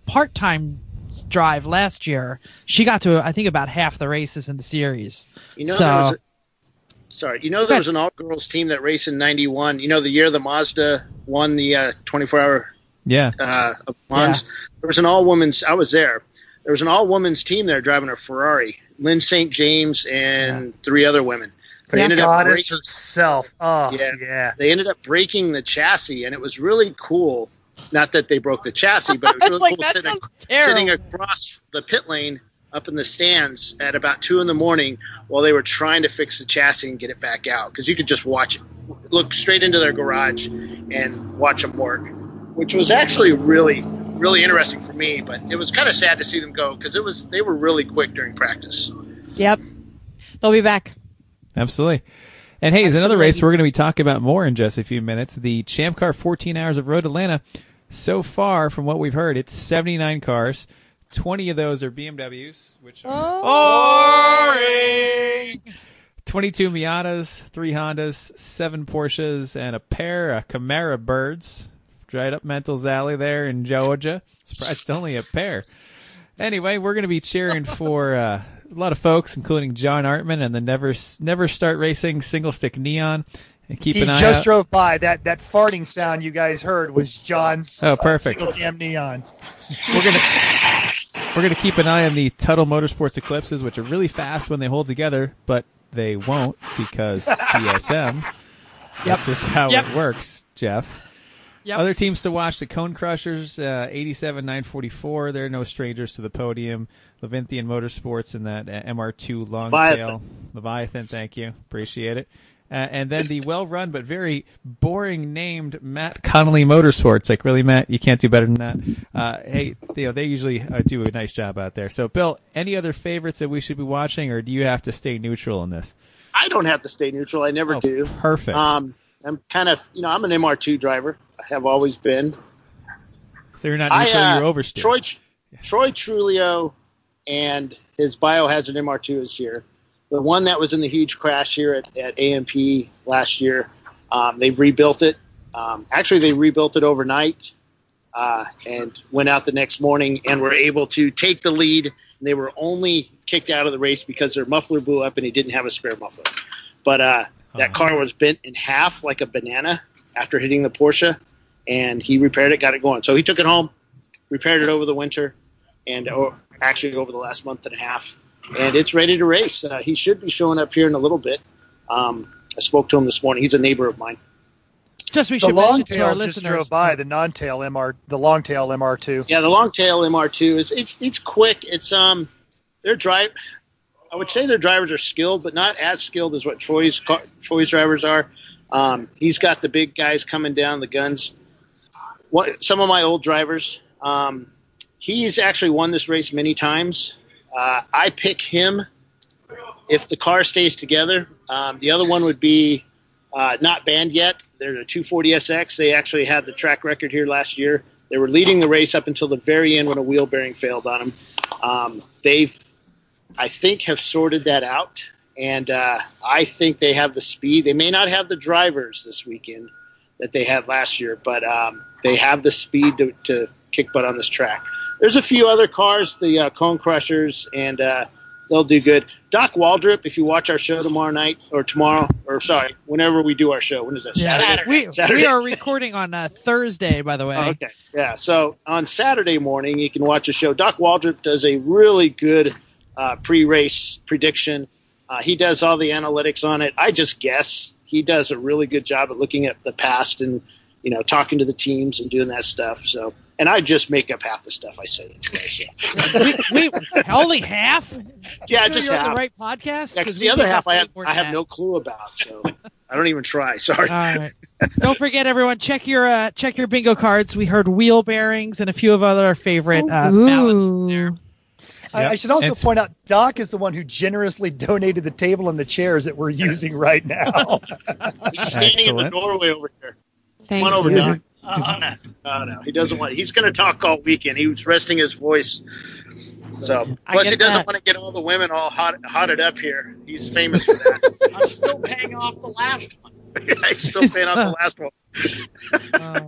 part-time drive last year. She got to I think about half the races in the series. You know, So- there was a, sorry. You know, there was an all-girls team that raced in '91. You know, the year the Mazda won the uh, 24-hour Yeah. uh, of Mons. There was an all-women's. I was there. There was an all-women's team there driving a Ferrari. Lyn St. James and three other women. They ended up Goddess breaking, herself. Oh, Yeah. yeah. they ended up breaking the chassis, and it was really cool. Not that they broke the chassis, but it was really like, cool sitting, sitting across the pit lane up in the stands at about two in the morning while they were trying to fix the chassis and get it back out because you could just watch it, look straight into their garage and watch them work, which was actually really, really interesting for me. But it was kind of sad to see them go because it was they were really quick during practice. Yep, they'll be back. Absolutely. And hey, there's another race we're going to be talking about more in just a few minutes. The Champ Car 14 Hours of Road Atlanta. So far, from what we've heard, it's 79 cars. 20 of those are BMWs, which are oh. Boring. 22 Miatas, three Hondas, seven Porsches, and a pair of Camara birds. Right up Mental's alley there in Georgia. Surprised it's only a pair. Anyway, we're going to be cheering for uh, a lot of folks, including John Artman and the Never Never Start Racing Single Stick Neon. And keep he an eye just out. drove by. That that farting sound you guys heard was John's. Oh, perfect. single Damn neon. We're gonna we're gonna keep an eye on the Tuttle Motorsports Eclipses, which are really fast when they hold together, but they won't because DSM. That's just how Yep. it works, Jeff. Yep. Other teams to watch: the Cone Crushers, uh, 87 944. They're no strangers to the podium. Levinthian Motorsports and that uh, MR2 long Leviathan. tail Leviathan. Thank you, appreciate it. Uh, and then the well-run but very boring named Matt Connolly Motorsports. Like really, Matt, you can't do better than that. Uh, hey, you know they usually uh, do a nice job out there. So, Bill, any other favorites that we should be watching, or do you have to stay neutral in this? I don't have to stay neutral. I never Oh, do. Perfect. Um, I'm kind of, you know, I'm an MR2 driver. Have always been. so you're not I, uh, you're oversteer. Troy, Troy Trulio and his biohazard MR2 is here. The one that was in the huge crash here at, at AMP last year, um, they've rebuilt it. Um, actually, they rebuilt it overnight uh, and went out the next morning and were able to take the lead. They were only kicked out of the race because their muffler blew up and he didn't have a spare muffler. But uh, that Oh. car was bent in half like a banana after hitting the Porsche, and he repaired it, got it going. So he took it home, repaired it over the winter, and or actually over the last month and a half, and it's ready to race. Uh, he should be showing up here in a little bit. Um, I spoke to him this morning. He's a neighbor of mine. Just we The should mention to our tail just listeners. drove by. The non tail MR, the long tail MR2. Yeah, the long tail MR2 is it's it's quick. It's um, their drive. I would say their drivers are skilled, but not as skilled as what Troy's car, Troy's drivers are. Um, he's got the big guys coming down, the guns. What some of my old drivers. Um, he's actually won this race many times. Uh, I pick him if the car stays together. Um, the other one would be uh, not banned yet. They're a 240SX. They actually had the track record here last year. They were leading the race up until the very end when a wheel bearing failed on them. Um, they've, I think, have sorted that out, and uh, I think they have the speed. They may not have the drivers this weekend that they had last year, but um, they have the speed to, to kick butt on this track. There's a few other cars, the uh, Cone Crushers, and uh, they'll do good. Doc Waldrop, if you watch our show tomorrow night or tomorrow, or sorry, whenever we do our show, when is that? Yeah. Saturday. We, Saturday. we are recording on uh, Thursday, by the way. Oh, okay. Yeah. So on Saturday morning, you can watch a show. Doc Waldrop does a really good uh, pre-race prediction. Uh, he does all the analytics on it. I just guess he does a really good job at looking at the past and you know talking to the teams and doing that stuff. So, and I just make up half the stuff I say. Anyway, so. we, we only half. Yeah, Sure just half. the right podcast. Yeah, 'cause 'Cause the other half I have I have that. no clue about. So I don't even try. Sorry. All right. Don't forget, everyone, check your uh, check your bingo cards. We heard wheel bearings and a few of other favorite uh, ballads there. I, Yep. I should also It's- point out Doc is the one who generously donated the table and the chairs that we're using right now. He's standing in the doorway over here. Thank Come on over, you. Doc. Oh, no. Oh, no. He doesn't want. He's going to talk all weekend. He was resting his voice. So, plus he doesn't that. want to get all the women all hot, hotted up here. He's famous for that. I'm still paying off the last one. I'm still paying off the last one. Uh,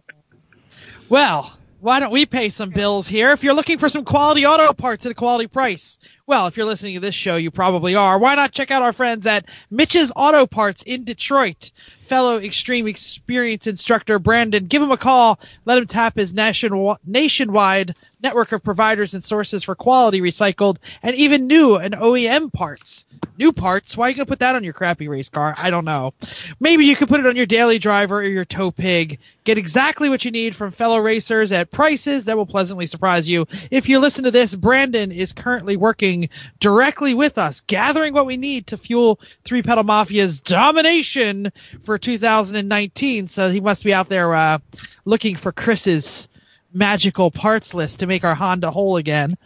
well, why don't we pay some bills here? If you're looking for some quality auto parts at a quality price, well, if you're listening to this show, you probably are. Why not check out our friends at Mitch's Auto Parts in Detroit? Fellow extreme experience instructor Brandon, give him a call. Let him tap his nation- nationwide network of providers and sources for quality recycled and even new and OEM parts. New parts? Why are you going to put that on your crappy race car? I don't know. Maybe you could put it on your daily driver or your tow pig. Get exactly what you need from fellow racers at prices that will pleasantly surprise you. If you listen to this, Brandon is currently working directly with us, gathering what we need to fuel Three Pedal Mafia's domination for 2019. So he must be out there uh, looking for Chris's magical parts list to make our Honda whole again.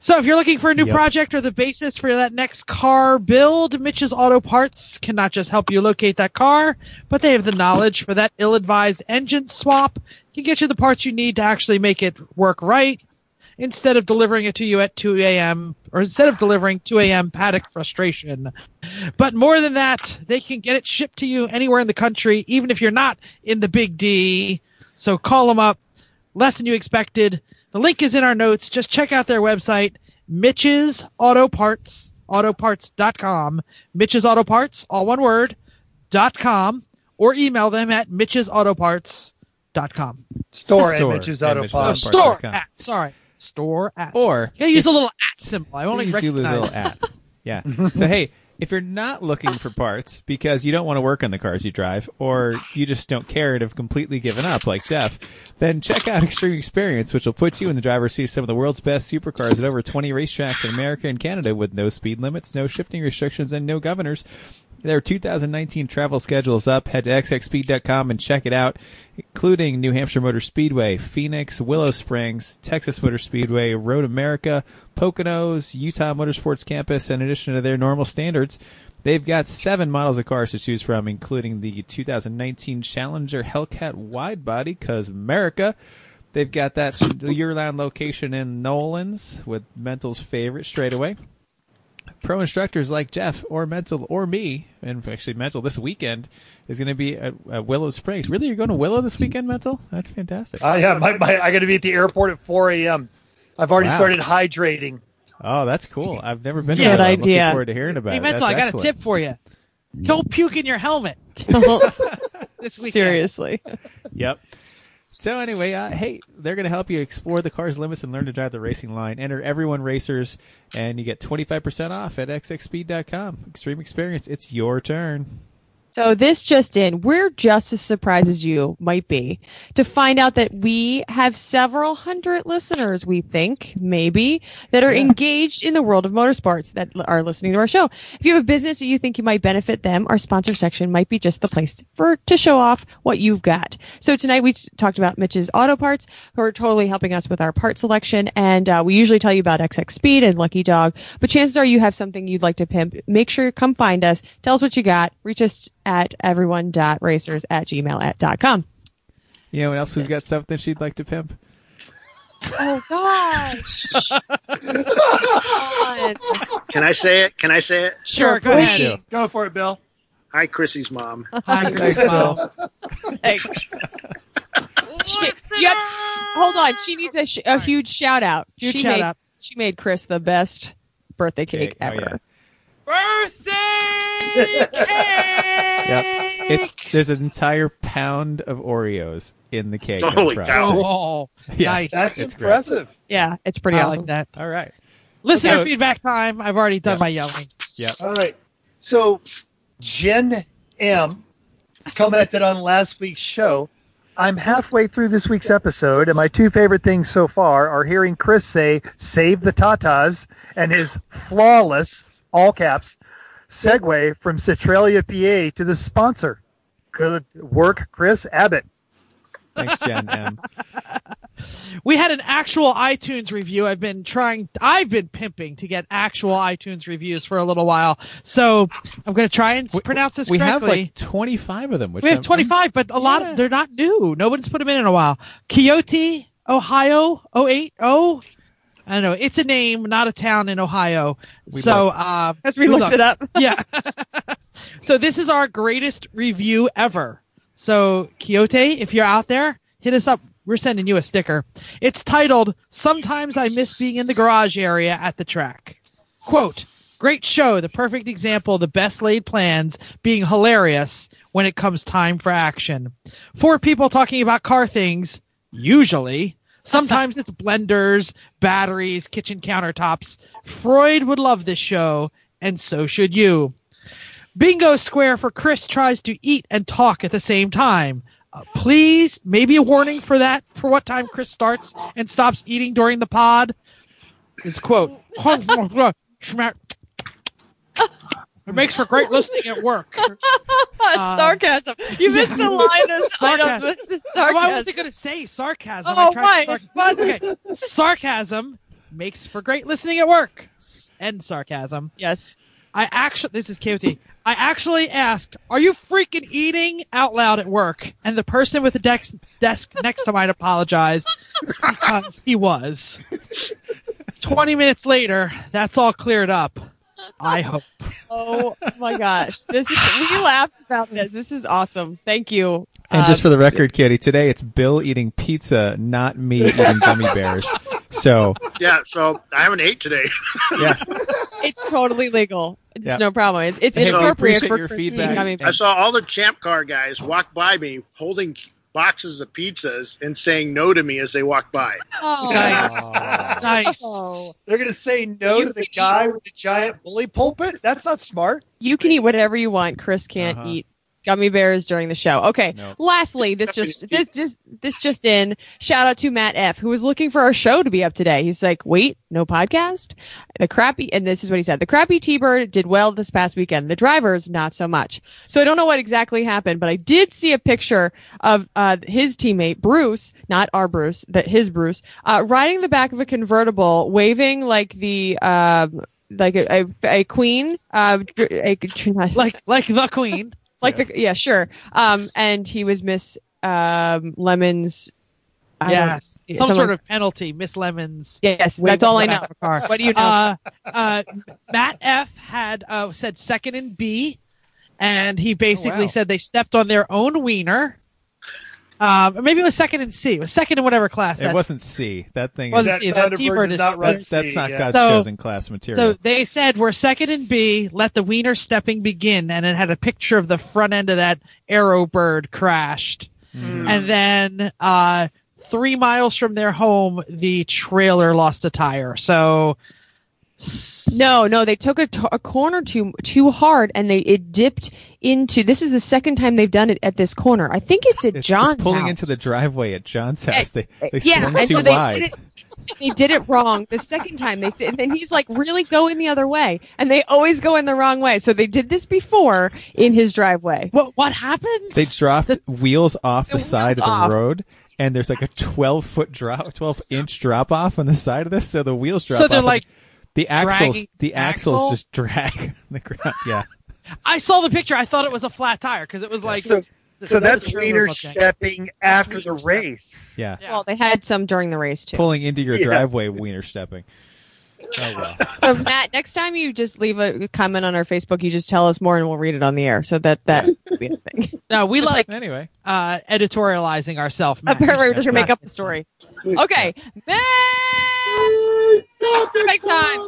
So if you're looking for a new Yep. project or the basis for that next car build, Mitch's Auto Parts can not just help you locate that car, but they have the knowledge for that ill-advised engine swap. Can get you the parts you need to actually make it work right. Instead of delivering it to you at 2 a.m. or instead of delivering 2 a.m. paddock frustration. But more than that, they can get it shipped to you anywhere in the country, even if you're not in the big D. So call them up. Less than you expected. The link is in our notes. Just check out their website, mitchesautoparts.com, Mitch's Auto Parts, all one word, dot com, or email them at mitchesautoparts.com. Store, Store at Mitch's Auto Mitch's Oh, Auto Parts. Parts. store at, sorry, store at. Or you gotta use a little at symbol. I only you do lose a little at. Yeah. so hey, if you're not looking for parts because you don't want to work on the cars you drive, or you just don't care and have completely given up like Jeff, then check out Extreme Experience, which will put you in the driver's seat of some of the world's best supercars at over 20 racetracks in America and Canada with no speed limits, no shifting restrictions, and no governors. Their 2019 travel schedule is up. Head to xxspeed.com and check it out, including New Hampshire Motor Speedway, Phoenix, Willow Springs, Texas Motor Speedway, Road America, Poconos, Utah Motorsports Campus, in addition to their normal standards. They've got seven models of cars to choose from, including the 2019 Challenger Hellcat Widebody, cause America. They've got that year-round location in Nolans with Mental's favorite straightaway pro instructors like Jeff or Mental or me, and actually Mental this weekend is going to be at, at Willow Springs. Really, you're going to Willow this weekend, Mental? That's fantastic. Uh, yeah, my, my, I got to be at the airport at 4 a.m. I've already Wow. started hydrating. oh, that's cool. I've never been to Good Willow. I'm looking idea. forward to hearing about Hey, it. Mental, That's I got a tip for you. Don't puke in your helmet this weekend. Seriously. Yep. So anyway, uh, hey, they're going to help you explore the car's limits and learn to drive the racing line. Enter Everyone Racers, and you get 25% off at xxspeed.com. Extreme Experience, it's your turn. So this just in, we're just as surprised as you might be to find out that we have several hundred listeners, we think, maybe, that are engaged in the world of motorsports that are listening to our show. If you have a business that you think you might benefit them, our sponsor section might be just the place for to show off what you've got. So tonight we talked about Mitch's Auto Parts, who are totally helping us with our part selection, and uh, we usually tell you about XX Speed and Lucky Dog, but chances are you have something you'd like to pimp. Make sure you come find us, tell us what you got, reach us at everyone.racers at gmail at dot com. You know, anyone else who's got something she'd like to pimp? Oh gosh. Oh, Can I say it? Can I say it? Sure, go please. ahead. Go for it, Bill. Hi, Chrissy's mom. Hi, Grace Mom. Hey. She, you have- hold on. She needs a, sh- a huge shout out. Huge she shout made, out. She made Chris the best birthday cake Cake. Oh, ever. Birthday cake! Yep. It's there's an entire pound of Oreos in the cake. Holy cow. Oh, Yeah. nice. That's It's great. impressive. Yeah, it's pretty I awesome. like that. All right. Listener So- feedback time. I've already done Yeah. my yelling. Yeah. All right. So, Jen M commented on last week's show. I'm halfway through this week's episode, and my two favorite things so far are hearing Chris say, save the Tatas, and his flawless, all caps, segue from Centralia, PA to the sponsor. Good work, Chris Abbott. Thanks, Jen M. We had an actual iTunes review. I've been trying, I've been pimping to get actual iTunes reviews for a little while. So I'm going to try and We- pronounce this We have correctly. like 25 of them. Which we have I'm- 25, but a lot Yeah. of they're not new. Nobody's put them in in a while. Kyoto, Ohio, 080. I don't know. It's a name, not a town in Ohio. We so, looked. uh, As we, looked it up. yeah. so this is our greatest review ever. So Kyoto, if you're out there, hit us up. We're sending you a sticker. It's titled "Sometimes I Miss Being in the Garage Area at the Track." Quote: Great show, the perfect example of the best laid plans being hilarious when it comes time for action. Four people talking about car things, usually. Sometimes it's blenders, batteries, kitchen countertops. Freud would love this show, and so should you. Bingo square for Chris tries to eat and talk at the same time. Uh, please, maybe a warning for that, for what time Chris starts and stops eating during the pod. Is quote. It makes for great listening at work. Uh, sarcasm. You missed the line of Sarcasm. items. It's Why was sarcasm. it going to say sarcasm? Oh, I tried why? sarc- Fun. okay. Sarcasm makes for great listening at work. End sarcasm. Yes. I actually, this is KOT. I actually asked, "Are you freaking eating?" out loud at work, and the person with the desk desk next to mine apologized because he was. Twenty minutes later, that's all cleared up. I hope. Oh my gosh. This is we laughed about this. This is awesome. Thank you. And Uh, just for the record, Kitty, today it's Bill eating pizza, not me eating gummy bears. So Yeah, so I haven't ate today. yeah, It's totally legal. It's Yeah. no problem. It's, it's Hey, inappropriate appreciate for your Christine feedback. coming I saw all the Champ Car guys walk by me holding boxes of pizzas and saying no to me as they walk by. Oh. Nice. Nice. Oh. They're going to say no You to the can guy with the giant bully pulpit? That's not smart. You can eat whatever you want. Chris can't Uh-huh. eat gummy bears during the show. Okay. No. Lastly, this just this just this just in. Shout out to Matt F, who was looking for our show to be up today. He's like, wait, no podcast. The crappy, and this is what he said: the crappy T-Bird did well this past weekend. The drivers not so much. So I don't know what exactly happened, but I did see a picture of uh, his teammate Bruce, not our Bruce, that his Bruce, uh, riding the back of a convertible, waving like the. Um, like a, a, a queen, uh, a, Like like the queen. Like the yeah sure um and he was miss um lemon's I Yes. Some someone- sort of penalty, Miss Lemons. yes that's all i know of a car. what do you know Uh, uh, Matt F had uh, said second in B, and he basically wow. said they stepped on their own wiener. Um, or maybe it was second in C. It was second in whatever class. it wasn't C. That thing Wasn't is see, that T-Bird is- not run that's that's C, not yeah. God's So- chosen class material. So they said we're second in B. Let the wiener stepping begin, and it had a picture of the front end of that arrow bird crashed, Mhm. and then uh, three miles from their home, the trailer lost a tire. So no no they took a, t- a corner too too hard and they it dipped into this is the second time they've done it at this corner i think it's at it's, john's it's pulling house. into the driveway at John's house. They they yeah, swung too so they wide. did, they did it wrong the second time. They said, and then he's like, really going the other way, and they always go in the wrong way. So they did this before in his driveway. what what happens? They dropped the, wheels off the, the side of the off. road, and there's like a 12 foot drop, 12 inch drop off on the side of this. So the wheels drop. So they're off and like the axles. dragging The the axles axle? just drag the ground. Yeah, I saw the picture. I thought it was a flat tire because it was like so, the- so the that's Wiener stepping after the race. yeah. Yeah. Well, they had some during the race too. Pulling into your Yeah. driveway, wiener stepping. Oh well. So Matt, next time you just leave a comment on our Facebook, you just tell us more, and we'll read it on the air. So that that would be a thing. No, we like Anyway, uh, editorializing ourselves. Apparently, we're just gonna make up the story. Okay, Matt, big time.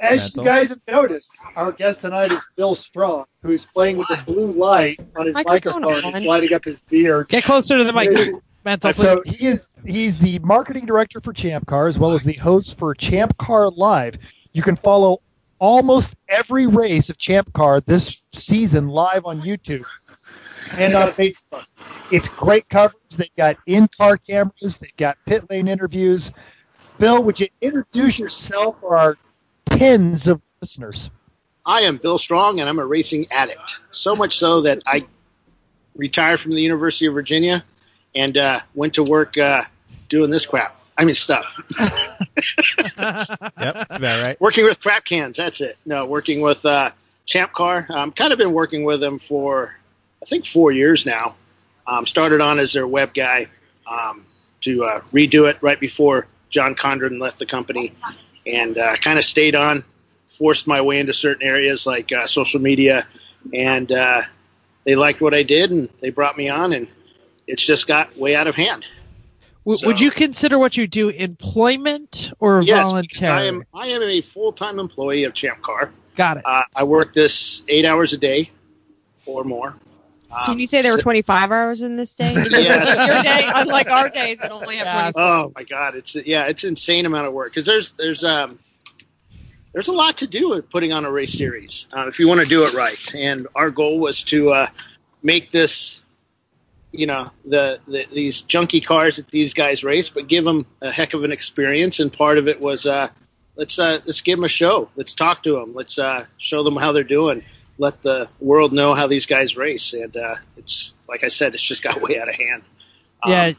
As Mental. you guys have noticed, our guest tonight is Bill Strong, who's playing with the blue light on his Microphone microphone and lighting up his beard. Get closer to the mic, mental. So he is he's the marketing director for Champ Car as well as the host for Champ Car Live. You can follow almost every race of Champ Car this season live on YouTube and on Facebook. It's great coverage. They've got in-car cameras. They've got pit lane interviews. Bill, would you introduce yourself for our tens of listeners? I am Bill Strong, and I'm a racing addict. So much so that I retired from the University of Virginia and uh, went to work uh, doing this crap. I mean, stuff. yep, that's about right. working with crap cans. That's it. No, working with uh, Champ Car. Um, kind of been working with them for, I think, four years now. Um, started on as their web guy um, to uh, redo it right before John Condren left the company, and uh, kind of stayed on. Forced my way into certain areas like uh, social media, and uh, they liked what I did, and they brought me on, and it's just got way out of hand. W- would you consider what you do employment or Yes, voluntary? I am. I am a full time employee of Champ Car. Got it. Uh, I work this eight hours a day or more. Um, Can you say there were 25 hours in this day? Yes. Your day, unlike our days that only have Yes. 25. Oh my God! It's yeah, it's insane amount of work because there's there's um there's a lot to do with putting on a race series uh, if you want to do it right. And our goal was to uh, make this, you know, the, the these junky cars that these guys race, but give them a heck of an experience. And part of it was uh, let's uh, let's give them a show. Let's talk to them. Let's uh, show them how they're doing. Let the world know how these guys race. And uh, it's like I said, it's just got way out of hand. Um, yeah, you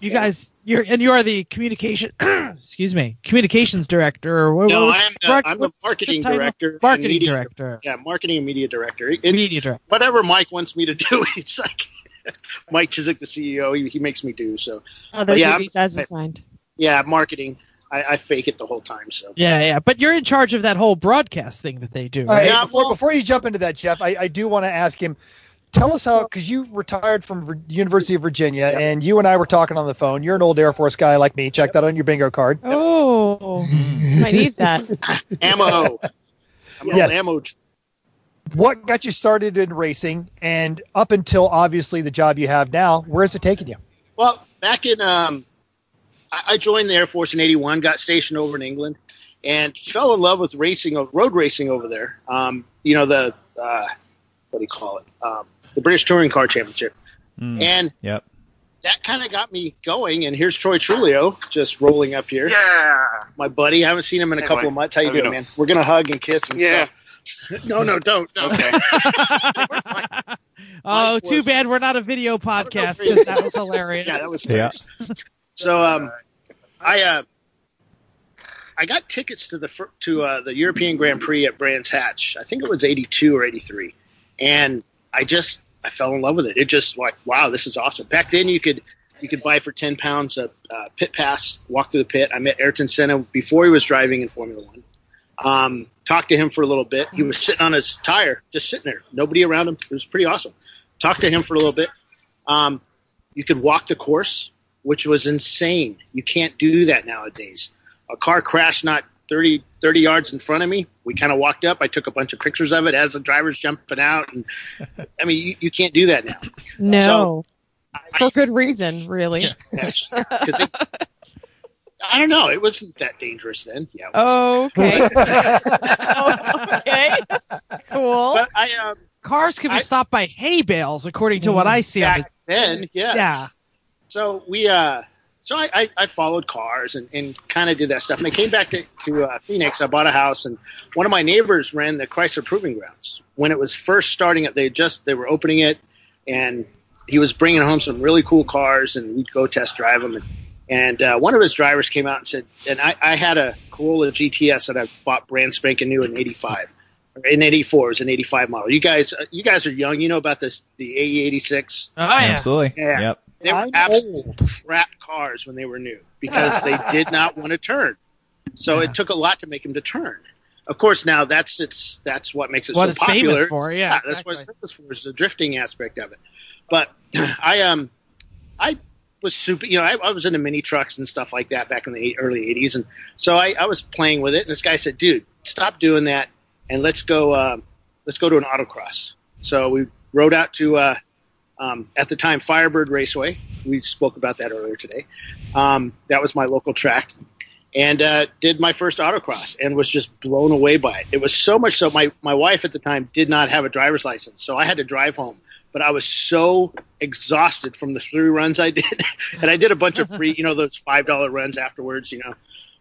yeah. guys, you're and you are the communication. excuse me, communications director. Or what, No, what was- I'm the, Mark- I'm the marketing title? director. Marketing media- director. Yeah, marketing and media director. It- it- Media director. whatever Mike wants me to do, he's like Mike Chisek, the CEO. He, he makes me do so. Oh, those yeah, duties as assigned. Yeah, marketing. I, I fake it the whole time. So Yeah, yeah. But you're in charge of that whole broadcast thing that they do. All right, Right? Yeah, before, well- before you jump into that, Jeff, I, I do want to ask him. tell us how because you retired from Vir- University of Virginia, and you and I were talking on the phone. You're an old Air Force guy like me. Check that on your bingo card. Oh, I need that. Ammo. I'm an Yes. old ammo. What got you started in racing, and up until obviously the job you have now, where's it taking you? Well, back in um, I, I joined the Air Force in '81, got stationed over in England, and fell in love with racing, road racing over there. Um, you know the uh, what do you call it? Um, the British Touring Car Championship, Mm. and Yep. that kind of got me going. And here's Troy Trulio just rolling up here. Yeah. My buddy, I haven't seen him in a Hey, couple Mike. of months. How you How you doing, doing? man? We're gonna hug and kiss and Yeah. stuff. No, no, don't. don't. Okay. Oh, too bad we're not a video podcast. for that was hilarious. Yeah, that was Yeah. So um, I uh, I got tickets to the to uh, the European Grand Prix at Brands Hatch. I think it was '82 or '83, and I just I fell in love with it. It just like wow, this is awesome. Back then, you could you could buy for ten pounds a uh, pit pass, walk through the pit. I met Ayrton Senna before he was driving in Formula One. Um, talked to him for a little bit. He was sitting on his tire, just sitting there, nobody around him. It was pretty awesome. Talked to him for a little bit. Um, you could walk the course, which was insane. You can't do that nowadays. A car crashed not 30, 30 yards in front of me. We kind of walked up. I took a bunch of pictures of it as the driver's jumping out. And I mean, you, you can't do that now. No, So- for good reason, really. They- I don't know. It wasn't that dangerous then. Yeah. Oh. Okay. okay. Cool. But I, um, Cars can be I- stopped by hay bales, according to what I see. Back then, yes. Yeah. So we, uh, so I, I, I followed cars and, and kind of did that stuff. And I came back to, to uh, Phoenix. I bought a house, and one of my neighbors ran the Chrysler Proving Grounds when it was first starting it. They just they were opening it, and he was bringing home some really cool cars, and we'd go test drive them. And, and uh, one of his drivers came out and said, and I, I had a Corolla GTS that I bought brand spanking new in '85. In '84, it was an '85 model. You guys, uh, you guys are young. You know about this, the AE86. Oh, yeah. Absolutely. Yeah. Yep. They were I'm absolute old. crap cars when they were new because they did not want to turn. So Yeah. it took a lot to make them to turn. Of course, now that's it's that's what makes it What so it's popular. famous for, yeah, that's what it's famous for is the drifting aspect of it. But I um I was super, you know, I, I was into mini trucks and stuff like that back in the early '80s, and so I, I was playing with it. And this guy said, "Dude, stop doing that, and let's go, um, let's go to an autocross." So we rode out to uh, um, at the time Firebird Raceway. We spoke about that earlier today. Um, that was my local track, and uh, did my first autocross and was just blown away by it. It was so much so my my wife at the time did not have a driver's license, so I had to drive home. But I was so exhausted from the three runs I did, and I did a bunch of free, you know, those five dollar runs afterwards. You know,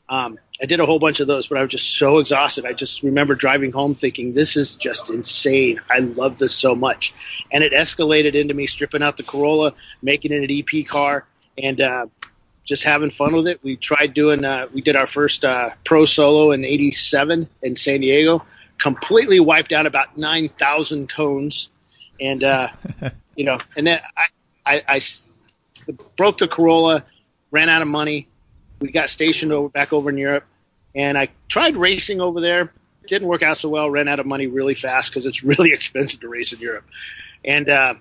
um, I did a whole bunch of those, but I was just so exhausted. I just remember driving home thinking, "This is just insane. I love this so much," and it escalated into me stripping out the Corolla, making it an EP car, and uh, just having fun with it. We tried doing, uh, we did our first uh, pro solo in '87 in San Diego. Completely wiped out about nine thousand cones, and uh, you know, and then i i broke the Corolla, ran out of money. We got stationed over back over in Europe, and I tried racing over there. Didn't work out so well. Ran out of money really fast because it's really expensive to race in Europe, and uh,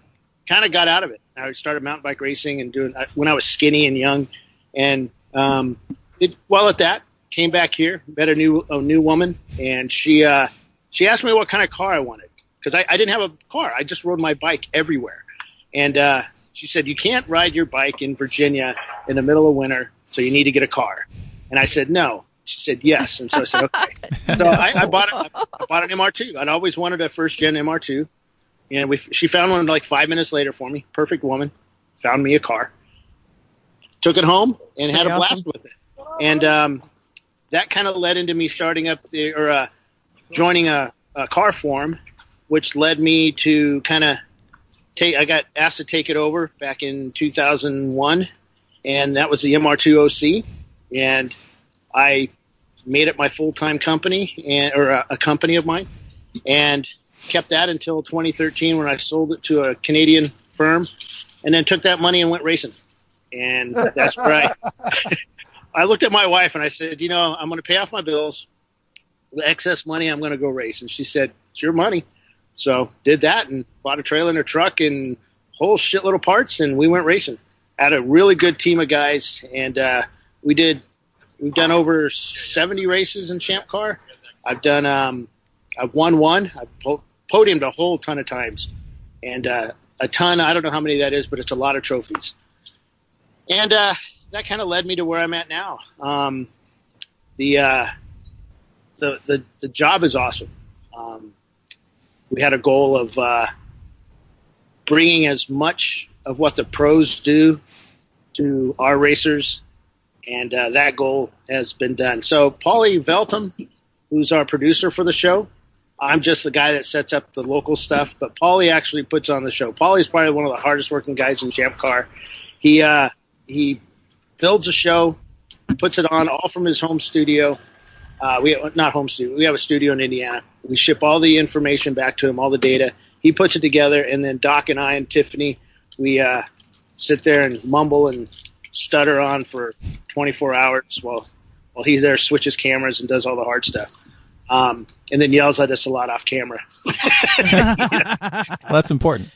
kind of got out of it. I started mountain bike racing and doing when I was skinny and young, and um, did well at that. Came back here, met a new a new woman, and she uh, she asked me what kind of car I wanted because I, I didn't have a car. I just rode my bike everywhere, and uh, she said you can't ride your bike in Virginia in the middle of winter, so you need to get a car. And I said no. She said yes, and so I said okay. So I, I bought it. I bought an MR2. I'd always wanted a first gen MR2, and we she found one like five minutes later for me. Perfect woman, found me a car. Took it home and had Pretty a blast awesome. with it, and um, that kind of led into me starting up the or uh, joining a, a car forum, which led me to kind of take. I got asked to take it over back in 2001, and that was the MR2 OC, and I made it my full time company and or a, a company of mine, and kept that until 2013 when I sold it to a Canadian firm, and then took that money and went racing, and that's right. I. Looked at my wife and I said, you know, I'm going to pay off my bills. The excess money, I'm going to go race. And she said, it's your money. so did that and bought a trailer and a truck and whole shitload of parts, and we went racing. Had a really good team of guys, and uh, we did. We've done over seventy races in Champ Car. I've done. Um, I've won one. I've po- podiumed a whole ton of times, and uh, a ton. I don't know how many that is, but it's a lot of trophies. And uh, that kind of led me to where I'm at now. Um, the, uh, the the the job is awesome. Um, we had a goal of uh, bringing as much of what the pros do to our racers, and uh, that goal has been done. So, Paulie Veltum, who's our producer for the show, I'm just the guy that sets up the local stuff, but Paulie actually puts on the show. Paulie's probably one of the hardest working guys in Champ Car. He uh, he builds a show, puts it on all from his home studio. Uh, we have, not home studio. We have a studio in Indiana. We ship all the information back to him, all the data. He puts it together, and then Doc and I and Tiffany, we uh, sit there and mumble and stutter on for 24 hours while while he's there, switches cameras and does all the hard stuff, um, and then yells at us a lot off camera. Well, that's important.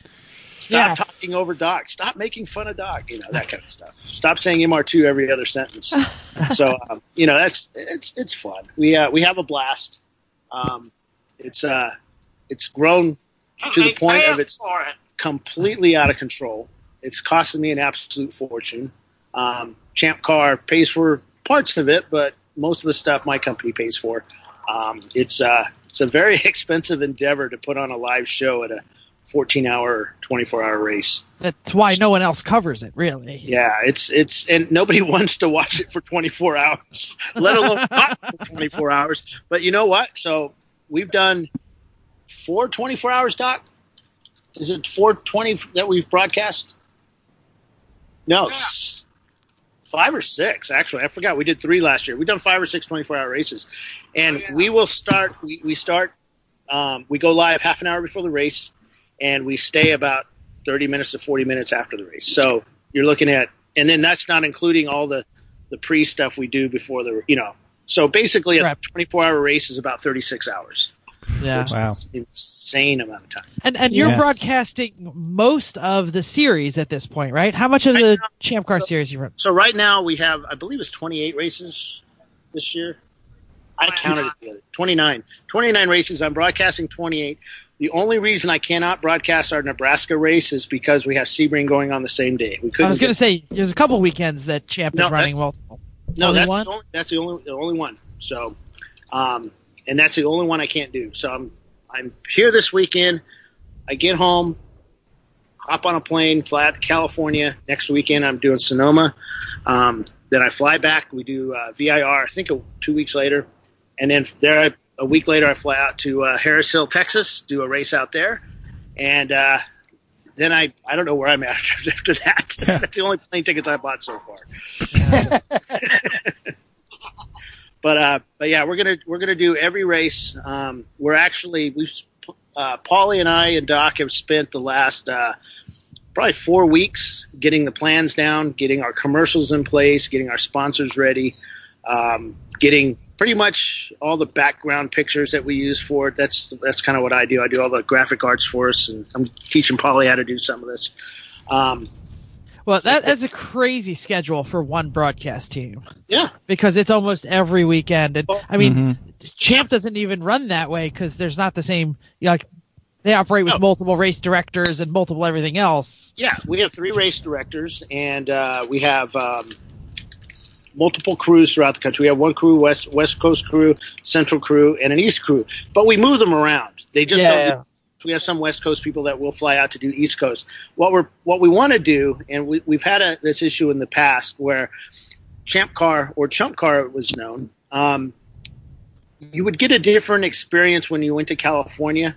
Stop Yeah. talking over Doc. Stop making fun of Doc. You know that kind of stuff. Stop saying MR2 every other sentence. so um, you know that's it's it's fun. We uh, we have a blast. Um, it's uh it's grown to the point of it's for it. Completely out of control. It's costing me an absolute fortune. Um, Champ Car pays for parts of it, but most of the stuff my company pays for. Um, it's uh, it's a very expensive endeavor to put on a live show at a 14 hour, 24 hour race. That's why no one else covers it, really. Yeah, it's it's and nobody wants to watch it for 24 hours, let alone for 24 hours. But you know what? So we've done four 24 hours, Doc. Is it 420 that we've broadcast? No, Yeah. five or six actually. I forgot we did three last year. We've done five or six 24 hour races, and Oh, yeah. we will start. We, we start. Um, we go live half an hour before the race, and we stay about 30 minutes to 40 minutes after the race. So you're looking at, and then that's not including all the the pre stuff we do before the, you know. So basically, a 24 hour race is about 36 hours. Yeah. Which Wow. insane amount of time. And and you're Yes. broadcasting most of the series at this point, right? How much of the Champ Car series you run? So right now we have, I believe it's 28 races this year. I counted it together. 29. 29 races. I'm broadcasting 28. The only reason I cannot broadcast our Nebraska race is because we have Sebring going on the same day. We couldn't. I was going to get- say there's a couple weekends that Champ No, is running that's- multiple. No, Only that's one? the only, that's the only the only one. So, um, and that's the only one I can't do. So I'm I'm here this weekend. I get home, hop on a plane, fly out to California. Next weekend I'm doing Sonoma. Um, then I fly back. We do uh, VIR. I think a, two weeks later, and then there I, a week later I fly out to uh, Harris Hill, Texas, do a race out there, and uh, then I I don't know where I'm at after that. that's the only plane tickets I bought so far. but uh, but yeah, we're gonna we're gonna do every race. Um, we're actually we've uh, Paulie and I and Doc have spent the last uh, probably four weeks getting the plans down, getting our commercials in place, getting our sponsors ready, um, getting pretty much all the background pictures that we use for it. That's that's kind of what I do. I do all the graphic arts for us, and I'm teaching Paulie how to do some of this. Um, Well, that, that's a crazy schedule for one broadcast team yeah, because it's almost every weekend. And I mean, Mhm. Champ doesn't even run that way because there's not the same. You know, like they operate with No. multiple race directors and multiple everything else. Yeah, we have three race directors, and uh, we have um, multiple crews throughout the country. We have one crew, west West Coast crew, Central crew, and an East crew. But we move them around. They just Yeah. We have some West Coast people that will fly out to do East Coast. What we're what we want to do, and we, we've had a, this issue in the past where Champ Car or Chump Car was known. Um, you would get a different experience when you went to California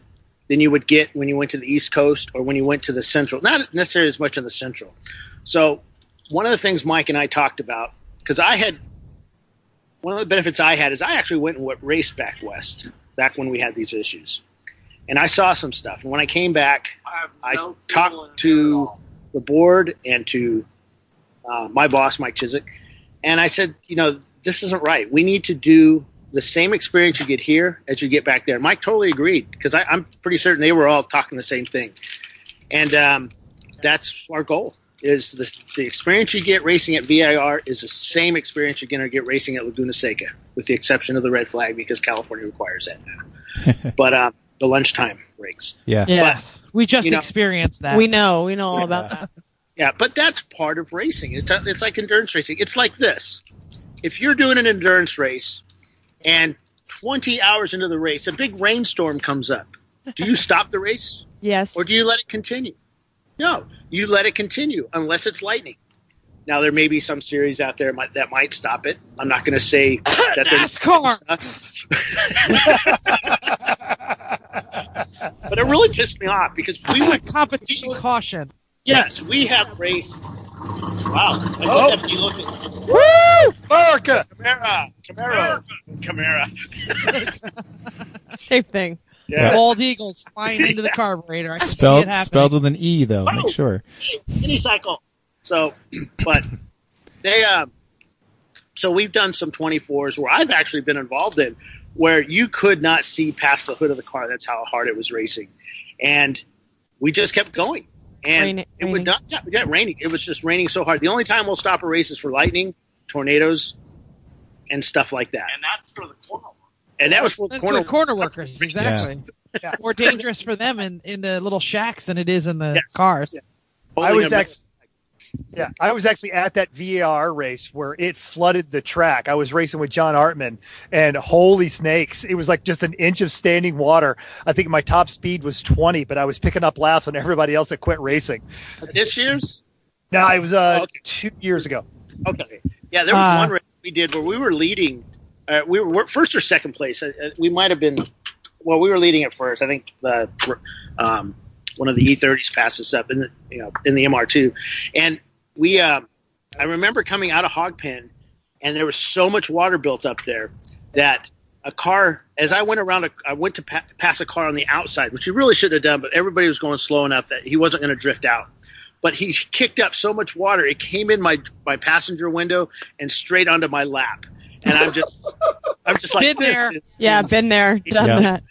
than you would get when you went to the East Coast or when you went to the Central. Not necessarily as much in the Central. So one of the things Mike and I talked about because I had one of the benefits I had is I actually went and raced back west back when we had these issues, and I saw some stuff. And when I came back, I, have I talked to- the board and to uh, my boss, Mike Chisek, and I said, you know, this isn't right. We need to do the same experience you get here as you get back there. Mike totally agreed because I'm pretty certain they were all talking the same thing, and um, that's our goal. Is the, the experience you get racing at VIR is the same experience you're going to get racing at Laguna Seca, with the exception of the red flag because California requires that now. but um, the lunchtime breaks. Yeah. Yes, we just you know, experienced that. We know, we know all about that. Yeah, but that's part of racing. It's it's like endurance racing. It's like this: if you're doing an endurance race, and 20 hours into the race, a big rainstorm comes up, do you stop the race Yes. or do you let it continue? No, you let it continue unless it's lightning. Now there may be some series out there might, that might stop it. I'm not going to say that they're NASCAR. but it really pissed me off because we would competition caution. yes we have raced. Wow, I Oh. don't have to look at Woo! America! Camara, Camaro, Camara. Same thing. Yeah. Bald eagles flying into the carburetor. I Spelled spelled with an E though. Make oh. sure. mini cycle. So, but they, uh, so we've done some 24s where I've actually been involved in where you could not see past the hood of the car. That's how hard it was racing. And we just kept going. And Rain- it raining. would not, yeah, yeah, raining. It was just raining so hard. The only time we'll stop a race is for lightning, tornadoes, and stuff like that. And that's for the corner. And that was for the That's corner. the corner workers, exactly. Yeah. More dangerous for them in, in the little shacks than it is in the Yes. cars. Yeah. I was actually, yeah, I was actually at that VIR race where it flooded the track. I was racing with John Artman, and holy snakes, it was like just an inch of standing water. I think my top speed was 20, but I was picking up laps on everybody else that quit racing. this year's. No, it was uh, Okay. two years ago. Okay. Yeah, there was Uh, one race we did where we were leading. Uh, we were first or second place. Uh, uh, we might have been. Well, we were leading at first. I think the um, one of the E30s passed us up in the you know in the MR2, and we. Uh, I remember coming out of Hogpen, and there was so much water built up there that a car. As I went around, a, I went to pa- pass a car on the outside, which he really shouldn't have done, but everybody was going slow enough that he wasn't going to drift out but he kicked up so much water it came in my my passenger window and straight onto my lap and i'm just i'm just like Been this there. is Yeah, been there, done Yeah. that.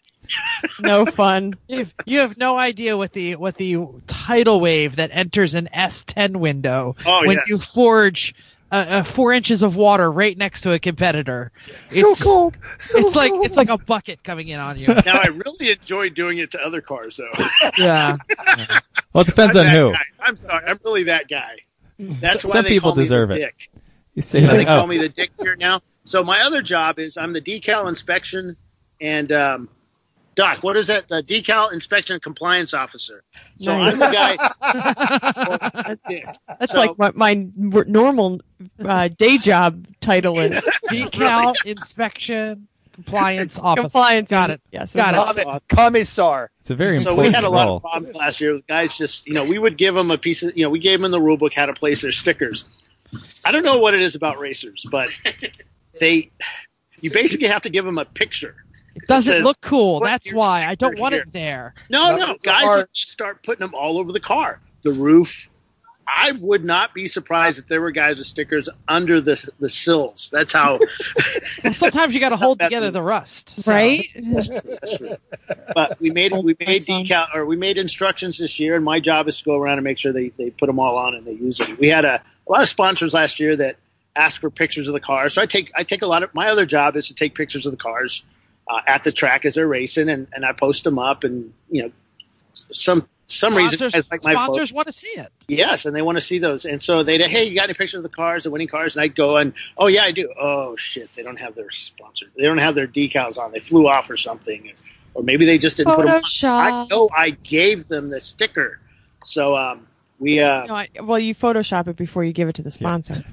No fun. You've, you have no idea what the what the tidal wave that enters an S10 window Oh, when yes. you forge uh, uh, four inches of water right next to a competitor. So It's- cold. So It's like cold. it's like a bucket coming in on you. now i really enjoy doing it to other cars though yeah. Well, it depends I'm on who. guy. i'm sorry i'm really that guy that's why Some they people call me the deserve it. dick. You say That's why they like, call oh, me the dick here now so my other job is i'm the decal inspection and um Doc, what is that? The decal inspection compliance officer. So Nice. I'm the guy. Dick. That's So- like what my normal uh, day job title is. Decal inspection compliance officer. Compliance. Got it. Yes. Got it. that's Comm- Commissar. it's a very important. so we had a lot role. of problems last year. The guys just, you know, we would give them a piece of, you know, we gave them the rule book how to place their stickers. I don't know what it is about racers, but they, you basically have to give them a picture. It doesn't says, look cool. That's why I don't want here." it there. No, No, no, guys art- would start putting them all over the car, the roof. I would not be surprised if there were guys with stickers under the the sills. That's how. Well, sometimes you got to hold together the rust. so- right. That's true. That's true. But we made we made That's decal or we made instructions this year, and my job is to go around and make sure they, they put them all on and they use them. We had a, a lot of sponsors last year that asked for pictures of the cars. So I take I take a lot of my other job is to take pictures of the cars uh, at the track as they're racing, and, and I post them up, and you know some some reason Sponsors, guys like my photo- sponsors want to see it. Yes, and they want to see those. And so they'd, hey, you got any pictures of the cars, the winning cars? And I'd go and, oh, yeah, I do. Oh, shit, they don't have their sponsor. They don't have their decals on. They flew off or something. Or maybe they just didn't put them on. I know I gave them the sticker. So um, we, uh, No, I, well, you Photoshop it before you give it to the sponsor.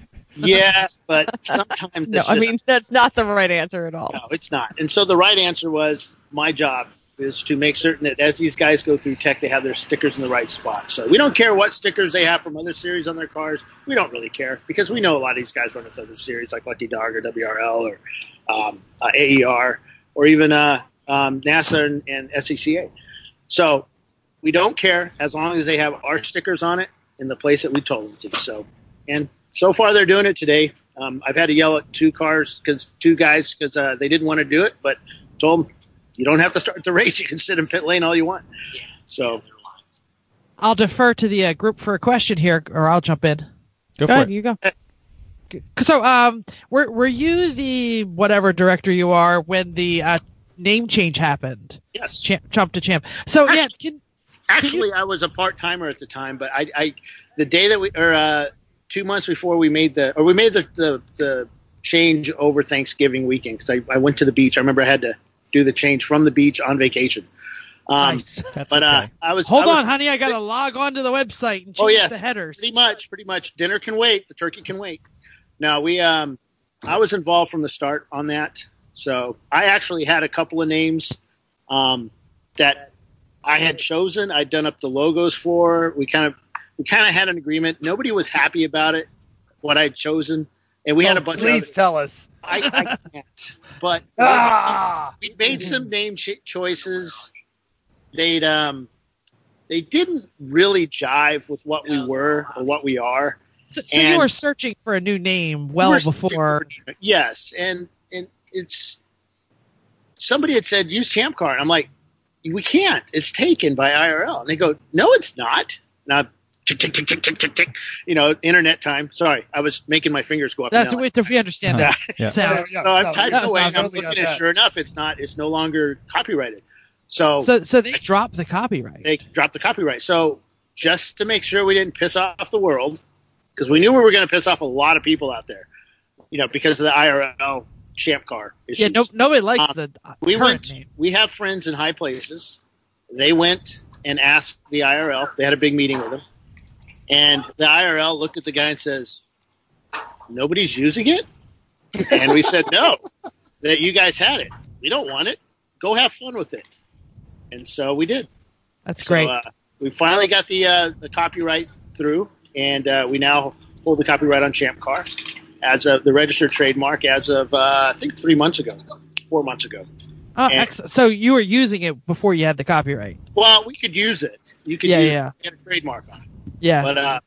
Yes, but sometimes No, I mean that's not the right answer at all. No, it's not. And so the right answer was my job is to make certain that as these guys go through tech, they have their stickers in the right spot. So we don't care what stickers they have from other series on their cars. We don't really care because we know a lot of these guys run with other series like Lucky Dog or WRL or um, uh, AER or even uh, um, NASA and, and SCCA. So we don't care as long as they have our stickers on it in the place that we told them to. So and so far they're doing it today. Um, I've had to yell at two cars because two guys because uh, they didn't want to do it, but told them you don't have to start the race. You can sit in pit lane all you want. So I'll defer to the uh, group for a question here, or I'll jump in. Go Go for ahead, it. you go. So, um, were were you the whatever director you are when the uh, name change happened? yes, Champ, Chump to champ. So yeah, can, actually I was a part timer at the time, but I, I the day that we or uh, two months before we made the or we made the the, the change over Thanksgiving weekend because I, I went to the beach. I remember I had to do the change from the beach on vacation. Um, nice. That's But okay. uh, I was Hold I was- on, honey. I gotta log on to the website and change Oh yes, the headers. Pretty much, pretty much. Dinner can wait. The turkey can wait. Now we um, I was involved from the start on that. So I actually had a couple of names um, that I had chosen. I'd done up the logos for. We kind of we kind of had an agreement. Nobody was happy about it. What I'd chosen, and we had a Oh, bunch please of. tell us. I, I can't. But Ah, we made some name ch- choices. They'd um, they didn't really jive with what we were or what we are. So, so you were searching for a new name well We're before. super- Yes, and and it's somebody had said use Champ Car, and I'm like, we can't. It's taken by IRL, and they go, no, it's not. Now, tick tick tick tick tick tick tick. You know, internet time. Sorry, I was making my fingers go up. That's and down. we, we understand that. Yeah. sound. Yeah, So I'm no, typing away, I'm totally looking got at. Sure enough, it's not. It's no longer copyrighted. So, So so they dropped the copyright. they dropped the copyright. So just to make sure we didn't piss off the world, because we knew we were going to piss off a lot of people out there, you know, because of the IRL champ car issues. yeah, no, nobody likes Um, the uh, we went. name. We have friends in high places. They went and asked the IRL. They had a big meeting with them, and the IRL looked at the guy and says, "Nobody's using it." And we said, "No, that you guys had it. We don't want it. Go have fun with it." And so we did. That's So, great. uh, we finally got the uh, the copyright through, and uh, we now hold the copyright on Champ Car as of the registered trademark as of uh, I think three months ago, four months ago. oh, and- so you were using it before you had the copyright. Well, we could use it. You could Yeah, use yeah. Get a trademark on it, Yeah. but uh,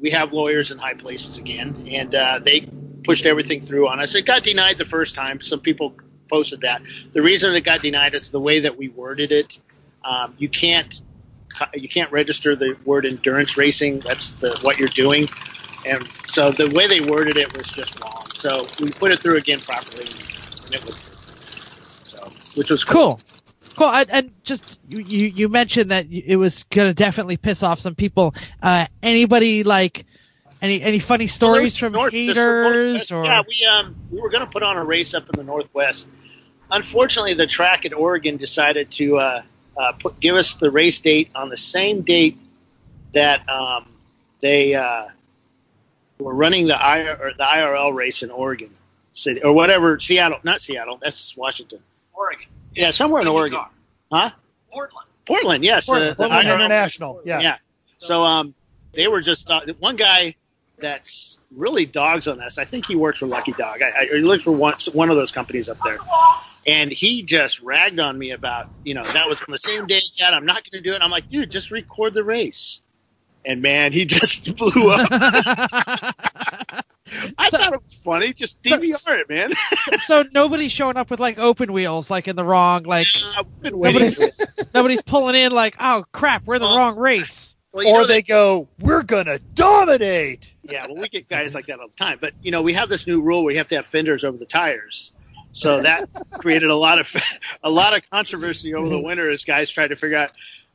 we have lawyers in high places again, and uh, they pushed everything through on us. It got denied the first time. Some people posted that. The reason it got denied is the way that we worded it. Um, you can't you can't register the word endurance racing. That's the what you're doing, and so the way they worded it was just wrong. So we put it through again properly, and it was so which was cool. Cool. And, and just you, you mentioned that it was gonna definitely piss off some people. Uh, anybody like any any funny stories from North- haters or yeah we um we were going to put on a race up in the northwest unfortunately the track at oregon decided to uh, uh, put give us the race date on the same date that um, they uh, were running the I or the IRL race in Oregon City or whatever Seattle not Seattle that's Washington Oregon. Yeah somewhere in Oregon huh Portland. Portland yes the- the Portland International. Yeah. yeah. So um, they were just uh, one guy that's really dogs on us. I think he works for Lucky Dog. I, I, he looks for one one of those companies up there, and he just ragged on me about you know that was on the same day as that. I'm not going to do it. I'm like, dude, just record the race. And man, he just blew up. I So- thought it was funny. Just So- DVR it, man. so nobody's showing up with like open wheels like in the wrong like I've been waiting. nobody's nobody's pulling in like oh crap we're the Well, wrong race. Well, or know they go, "We're gonna dominate." Yeah, well, we get guys like that all the time. But you know, we have this new rule where you have to have fenders over the tires. So that created a lot of a lot of controversy over the winter as guys tried to figure out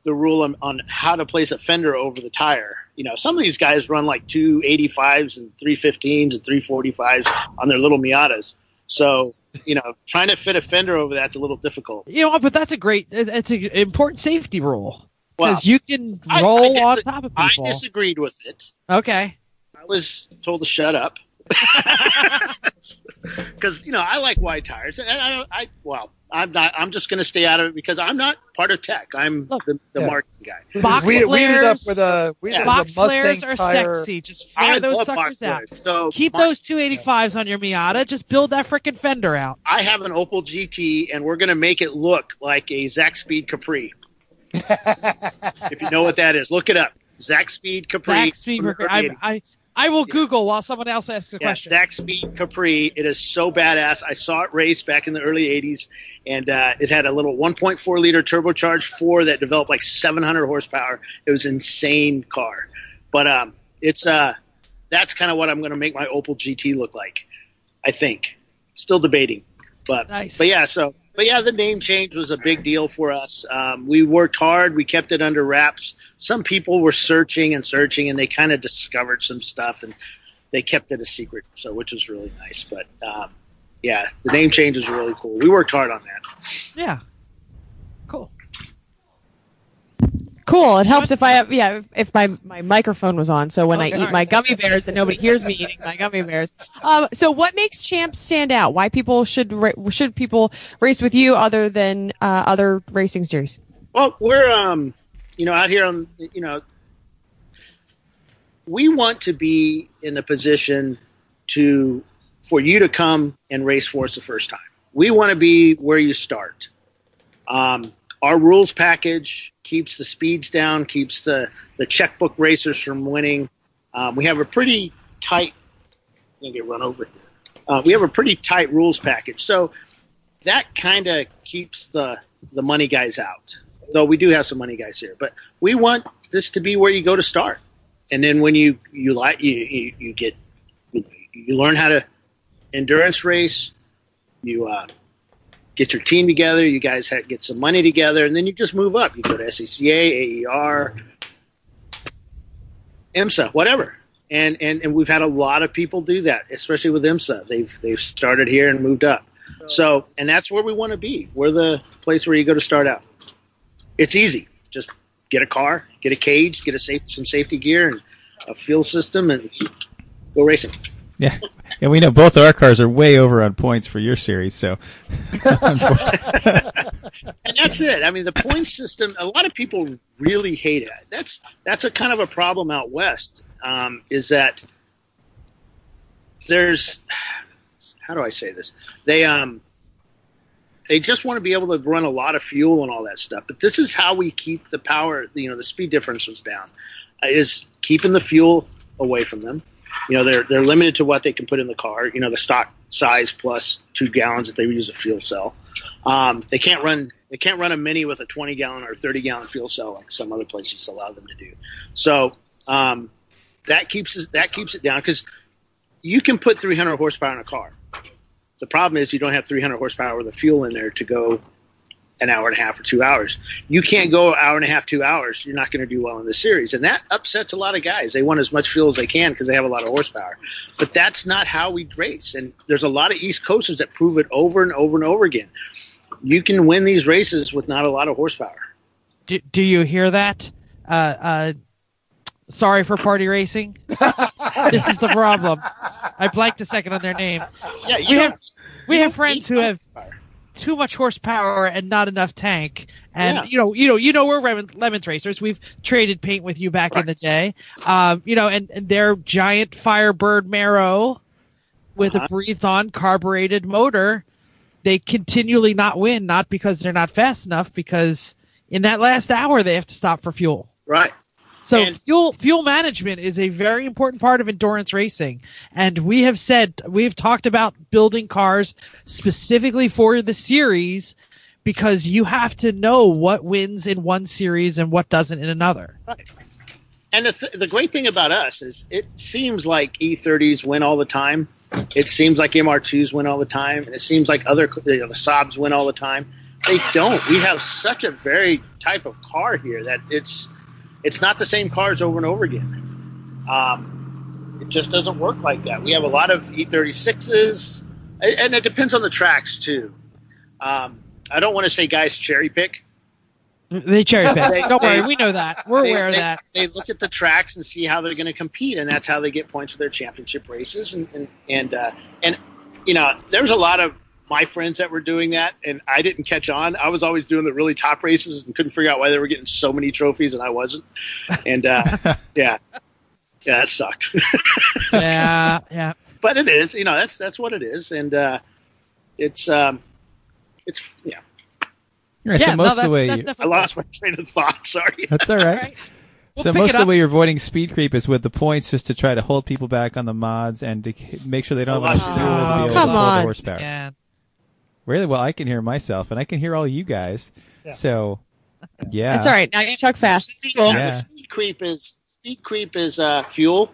the rule on, on how to place a fender over the tire. You know, some of these guys run like two 85s and 315s and 345s on their little Miatas. So, you know, trying to fit a fender over that's a little difficult. You know? But that's a great it's an important safety rule Well, because you can I- I roll dis- on top of people. I disagreed with it. okay. I was told to shut up because you know I like wide tires, and I, don't- I well, I'm not. I'm just going to stay out of it because I'm not part of tech. I'm Look, the, the yeah. marketing guy. Box we, we ended up flares, with a we ended up box with a flares are tire. sexy. Just flare I those suckers out. flares. So Keep my- those 285s on your Miata. Just build that freaking fender out. I have an Opel GT, and we're going to make it look like a Zakspeed Capri. if you know what that is, look it up. Zakspeed Capri. Back speed. from the I, I I will Google while someone else asks a Yeah, question. Zakspeed Capri. It is so badass. I saw it race back in the early '80s, and uh, it had a little 1.4 liter turbocharged four that developed like 700 horsepower. It was insane car, but um, it's uh, that's kind of what I'm going to make my Opel GT look like. I think. Still debating, but Nice. but yeah. So but yeah, the name change was a big deal for us. Um, we worked hard. We kept it under wraps. Some people were searching and searching, and they kind of discovered some stuff, and they kept it a secret. So which was really nice. But um, yeah, the name change is really cool. We worked hard on that. Yeah. Cool. Cool. It helps if I have yeah if my my microphone was on. So when I Okay. eat my gummy bears and nobody hears me eating my gummy bears. Um. So what makes champs stand out? Why people should ra- should people race with you other than uh, other racing series? Well, we're um, you know, out here on, you know, we want to be in a position to for you to come and race for us the first time. We want to be where you start. Um, our rules package keeps the speeds down, keeps the the checkbook racers from winning. Um, we have a pretty tight. I'm gonna get run over here. Uh, we have a pretty tight rules package, so that kind of keeps the the money guys out. Though we do have some money guys here, but we want this to be where you go to start, and then when you you like you you, you get you learn how to endurance race, you uh, get your team together, you guys ha get some money together, and then you just move up. You go to SCCA, AER, IMSA, whatever. And, and and we've had a lot of people do that, especially with IMSA. They've they've started here and moved up. So and that's where we want to be. We're the place where you go to start out. It's easy. Just get a car, get a cage, get a safe, some safety gear and a fuel system, and go racing. Yeah. And we know both our cars are way over on points for your series, so And that's it. I mean, the point system. A lot of people really hate it. That's that's a kind of a problem out west. Um, is that there's how do I say this? They um they just want to be able to run a lot of fuel and all that stuff. But this is how we keep the power, you know, the speed differentials down. uh, Is keeping the fuel away from them. You know, they're they're limited to what they can put in the car. You know, the stock size plus two gallons if they use a fuel cell. Um, they can't run they can't run a mini with a 20 gallon or 30 gallon fuel cell like some other places allow them to do. So um, that keeps us, that keeps it down because you can put 300 horsepower in a car. The problem is you don't have 300 horsepower with the fuel in there to go an hour and a half or two hours. You can't go an hour and a half, two hours. You're not going to do well in the series, and that upsets a lot of guys. They want as much fuel as they can because they have a lot of horsepower. But that's not how we race. And there's a lot of East Coasters that prove it over and over and over again. You can win these races with not a lot of horsepower. Do, do you hear that? Uh, uh, sorry for party racing. this is the problem. I blanked a second on their name. Yeah, you We have we have friends who have horsepower. Too much horsepower and not enough tank. And Yeah. you know, you know, you know, we're lemon, lemons racers. We've traded paint with you back in the day. Um, you know, and, and their giant Firebird Marrow with Uh-huh. a breathed-on carbureted motor, they continually not win, not because they're not fast enough, because in that last hour they have to stop for fuel. Right. So And- fuel fuel management is a very important part of endurance racing, and we have said we've talked about building cars specifically for the series because you have to know what wins in one series and what doesn't in another. And the, th- the great thing about us is it seems like E30s win all the time. It seems like MR2s win all the time. And it seems like other you know, the Saabs win all the time. They don't. We have such a very type of car here that it's it's not the same cars over and over again. Um, it just doesn't work like that. We have a lot of E36s, and and it depends on the tracks too. Um, I don't want to say guys cherry pick. They cherry pick. They- Don't worry, they- we know that. We're they, aware of that. They look at the tracks and see how they're going to compete, and that's how they get points for their championship races. And and and, uh, and you know, there's a lot of my friends that were doing that, and I didn't catch on. I was always doing the really top races and couldn't figure out why they were getting so many trophies, and I wasn't. And uh, yeah, yeah, that sucked. Yeah, yeah. but it is, you know, that's that's what it is, and uh, it's um, it's yeah. Right, yeah, so no, most that's, of the way that's you, I definitely lost my train of thought. Sorry. that's all right. Right. We'll so most of the way you're avoiding speed creep is with the points, just to try to hold people back on the mods and to make sure they don't have enough Oh, fuel to be able come to pull on. the horsepower. Yeah. Really well, I can hear myself, and I can hear all you guys. Yeah. So, yeah, That's all right. Now you talk fast. Yeah, Yeah. Speed creep is speed creep is uh, fuel,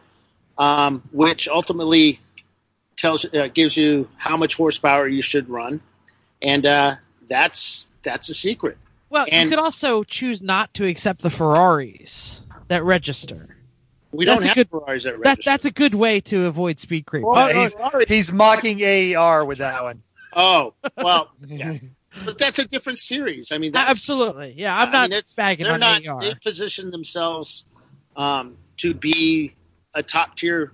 um, which ultimately tells uh, gives you how much horsepower you should run, and uh, that's that's a secret. Well, And- you could also choose not to accept the Ferraris that register. We That's don't a have good- Ferraris that That register. that's a good way to avoid speed creep. Well, Oh, he's- He's mocking AER with that one. Oh well, yeah. but that's a different series. I mean, that's, absolutely. Yeah, I'm I not mean, it's- bagging they're on not, AR. They position themselves um, to be a top tier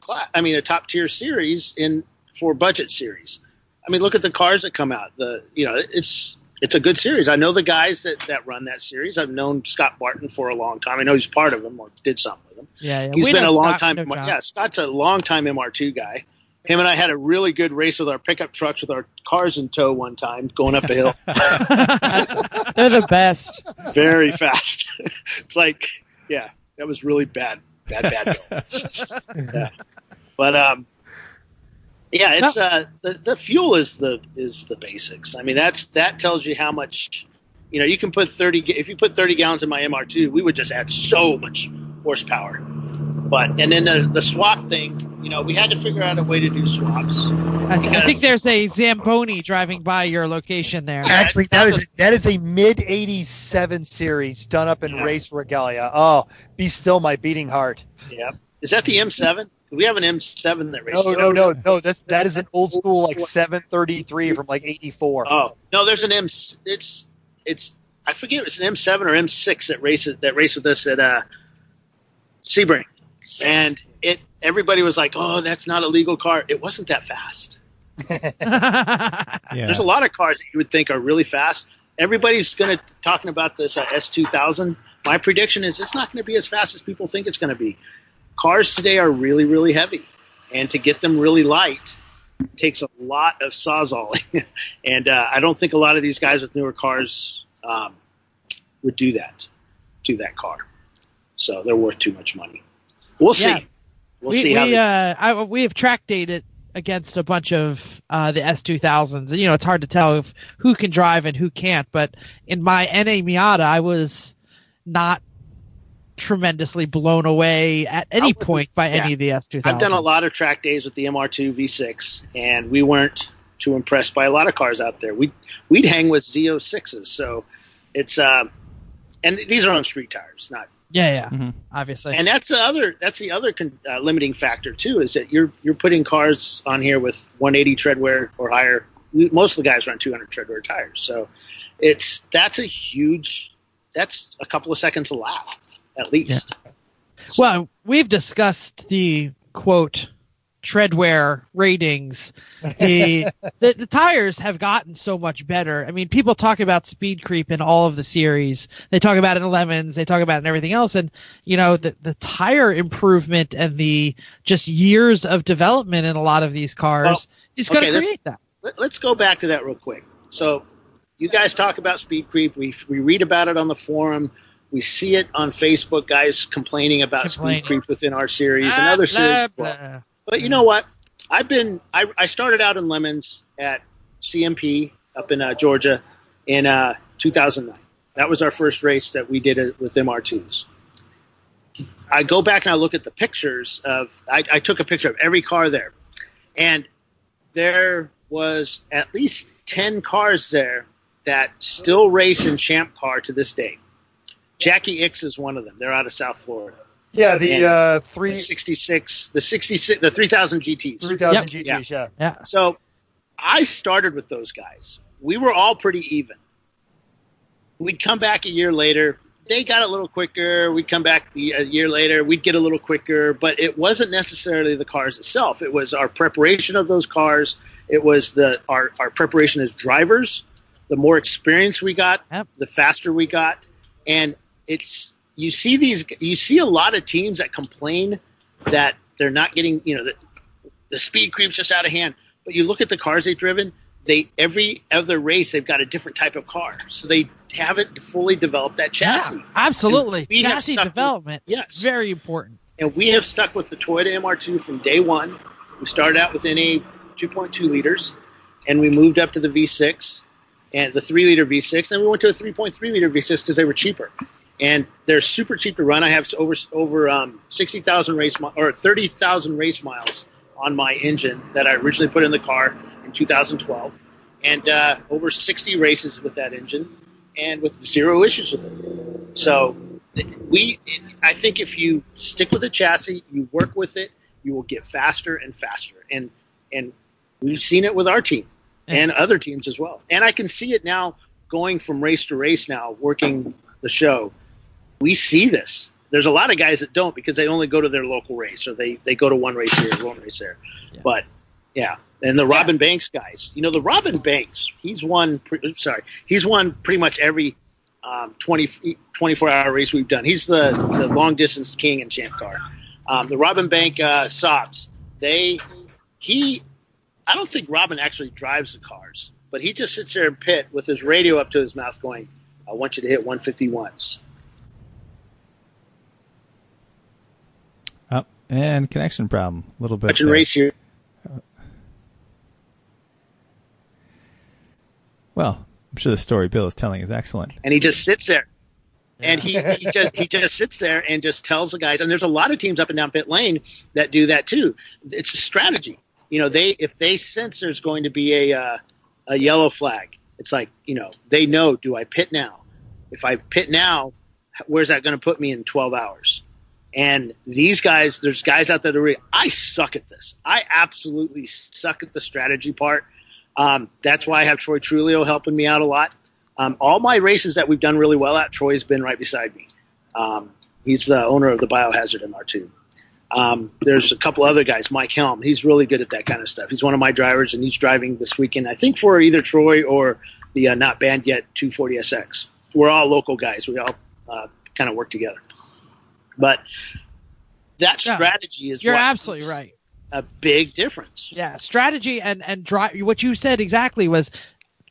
class. I mean, a top tier series in for budget series. I mean, look at the cars that come out. The you know, it's it's a good series. I know the guys that that run that series. I've known Scott Barton for a long time. I know he's part of them or did something with them. Yeah, yeah. He's We been a long Scott, time. John. Yeah, Scott's a long time MR2 guy. Him and I had a really good race with our pickup trucks with our cars in tow one time going up a hill. They're the best. very fast. it's like, yeah, that was really bad, bad, bad. Yeah. But um, yeah, it's uh, the the fuel is the is the basics. I mean, that's that tells you how much. You know, you can put thirty. If you put thirty gallons in my MR2, we would just add so much horsepower. But and then the the swap thing, you know, we had to figure out a way to do swaps. I, th- I think there's a Zamboni driving by your location there. Actually, that is that is a mid '87 series done up in Yeah. race regalia. Oh, be still my beating heart. Yeah, is that the M7? We have an M7 that races. No, no, no, no. That's that is an old school like 733 from like '84. Oh no, there's an M. It's it's I forget it's an M7 or M6 that races that race with us at uh, Sebring, and it everybody was like, oh, that's not a legal car. It wasn't that fast. yeah. There's a lot of cars that you would think are really fast. Everybody's going to talking about this uh, S2000. My prediction is it's not going to be as fast as people think it's going to be. Cars today are really, really heavy, and to get them really light takes a lot of sawzalling. and uh, I don't think a lot of these guys with newer cars um, would do that to that car. So they're worth too much money. We'll see. Yeah. We'll we see how. we, they- uh, I, we have track dated against a bunch of uh, the S2000s, and you know it's hard to tell if who can drive and who can't. But in my NA Miata, I was not tremendously blown away at any point by yeah. any of the S2000s. I've done a lot of track days with the MR2 V6, and we weren't too impressed by a lot of cars out there. We we'd hang with Z06s, so it's uh, and these are on street tires, not. Yeah, yeah, Mhm. obviously. And that's the other that's the other con, uh, limiting factor too is that you're you're putting cars on here with 180 treadwear or higher. Most of the guys run 200 treadwear tires, so it's that's a huge that's a couple of seconds a lap at least. Well, we've discussed the quote treadwear ratings. The, the the tires have gotten so much better. I mean, people talk about speed creep in all of the series. They talk about it in lemons. They talk about it in everything else. And you know, the the tire improvement and the just years of development in a lot of these cars Well, is going to okay, create that. let, let's go back to that real quick. So, you guys talk about speed creep. We we read about it on the forum. We see it on Facebook. Guys complaining about Complaining. speed creep within our series and other series. blah, blah. But you know what? I've been. I, I started out in lemons at CMP up in uh, Georgia in uh, 2009. That was our first race that we did it with MR2s. I go back and I look at the pictures of. I, I took a picture of every car there, and there was at least 10 cars there that still race in Champ Car to this day. Jackie X is one of them. They're out of South Florida. Yeah, the And- uh, The three 66, the 66, the 3000 GTs. 3000 Yep. GTs. Yeah. Yeah. So I started with those guys. We were all pretty even. We'd come back a year later. They got a little quicker. We'd come back the, a year later. We'd get a little quicker, but it wasn't necessarily the cars itself. It was our preparation of those cars. It was the our, our preparation as drivers. The more experience we got, Yep. the faster we got, and it's you see these you see a lot of teams that complain that they're not getting you know the, the speed creeps just out of hand. But you look at the cars they've driven, they every other race they've got a different type of car. So they haven't fully developed that chassis. Yeah, absolutely. We have Chassis stuck with- development. Yes. Very important. and we have stuck with the Toyota MR2 from day one. We started out with NA 2.2 liters, and we moved up to the V6 and the three liter V6, and we went to a 3.3 liter V6 because they were cheaper, and they're super cheap to run. I have over over um, 60,000 race mi- or 30,000 race miles on my engine that I originally put in the car in 2012, and uh, over 60 races with that engine, and with zero issues with it. So we i think if you stick with the chassis you work with it you will get faster and faster. And and we've seen it with our team and other teams as well. And i can see it now going from race to race now working the show we see this. There's a lot of guys that don't because they only go to their local race or they they go to one race here one race there. But yeah. And the robin banks guys. You know the robin banks he's won pre- sorry. He's won pretty much every um, 20, 24 hour race we've done. He's the, the long distance king in Champ Car. Um, the Robin Bank uh, Saabs, they he I don't think Robin actually drives the cars, but he just sits there in pit with his radio up to his mouth, going, "I want you to hit 150 once." Oh, and connection problem. A little bit. Watching there. race here. Well, I'm sure the story Bill is telling is excellent. and he just sits there. And he, he just he just sits there and just tells the guys. And there's a lot of teams up and down pit lane that do that too. It's a strategy. You know, they if they sense there's going to be a uh, a yellow flag, it's like you know they know. Do I pit now? If I pit now, where's that going to put me in 12 hours? And these guys, there's guys out there that are really, I suck at this. I absolutely suck at the strategy part. Um, that's why I have Troy Trulio helping me out a lot. Um, all my races that we've done really well at, Troy's been right beside me. Um, he's the owner of the Biohazard MR2. Um, there's a couple other guys, Mike Helm. He's really good at that kind of stuff. He's one of my drivers, and he's driving this weekend, I think, for either Troy or the uh, not banned yet 240SX. We're all local guys. We all uh, kind of work together. But that Yeah. strategy is You're absolutely right. A big difference. Yeah, strategy and and drive. What you said exactly was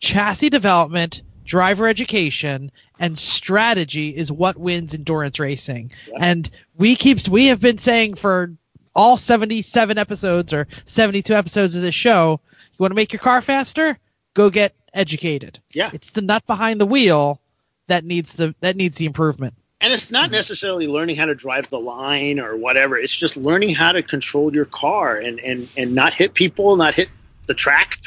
chassis development, driver education, and strategy is what wins endurance racing. And we keep we have been saying for all 77 episodes or 72 episodes of this show, you want to make your car faster? Go get educated. Yeah. It's the nut behind the wheel that needs the that needs the improvement. And it's not necessarily learning how to drive the line or whatever. It's just learning how to control your car and, and, and not hit people, not hit the track,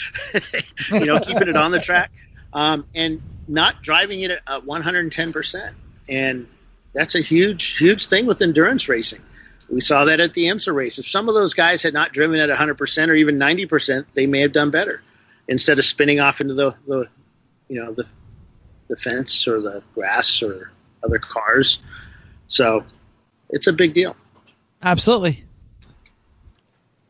you know, keeping it on the track, um, and not driving it at 110%. And that's a huge, huge thing with endurance racing. We saw that at the IMSA race. If some of those guys had not driven at 100% or even 90%, they may have done better instead of spinning off into the, the you know, the, the fence or the grass or other cars. So it's a big deal. Absolutely.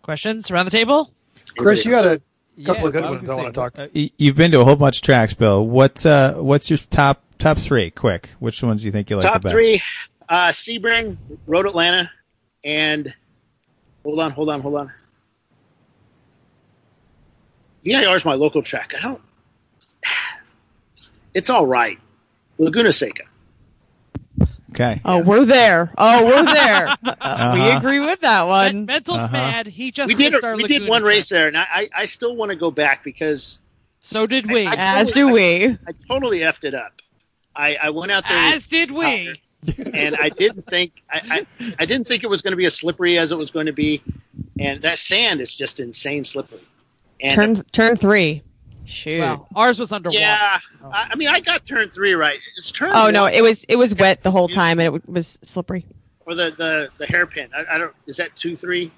Questions around the table? Chris, you got a couple yeah, of good I ones I want to talk. Uh, you've been to a whole bunch of tracks, Bill. What's uh, what's your top top three? Quick, which ones do you think you like Top the best? three, uh, Sebring, Road Atlanta, and hold on, hold on, hold on. VIR is my local track. I don't. It's all right. Laguna Seca. Okay. Oh, we're there. Oh, we're there. We Uh-huh. agree with that one. Mental's Uh-huh. mad. He just We did missed our we did one trip. race there, and I, I, I still want to go back because So did we. I- I- As do we. I totally effed it up. I, I went out there. As did we. and I didn't think I, I, I didn't think it was going to be as slippery as it was going to be, and that sand is just insane slippery. And Turn turn three. Shoot. Well, ours was underwater. yeah, I, I mean I got turn three right. It's turn. oh no, it was it was wet the whole time and it was slippery. or the the the hairpin. I, I don't. Is that two three?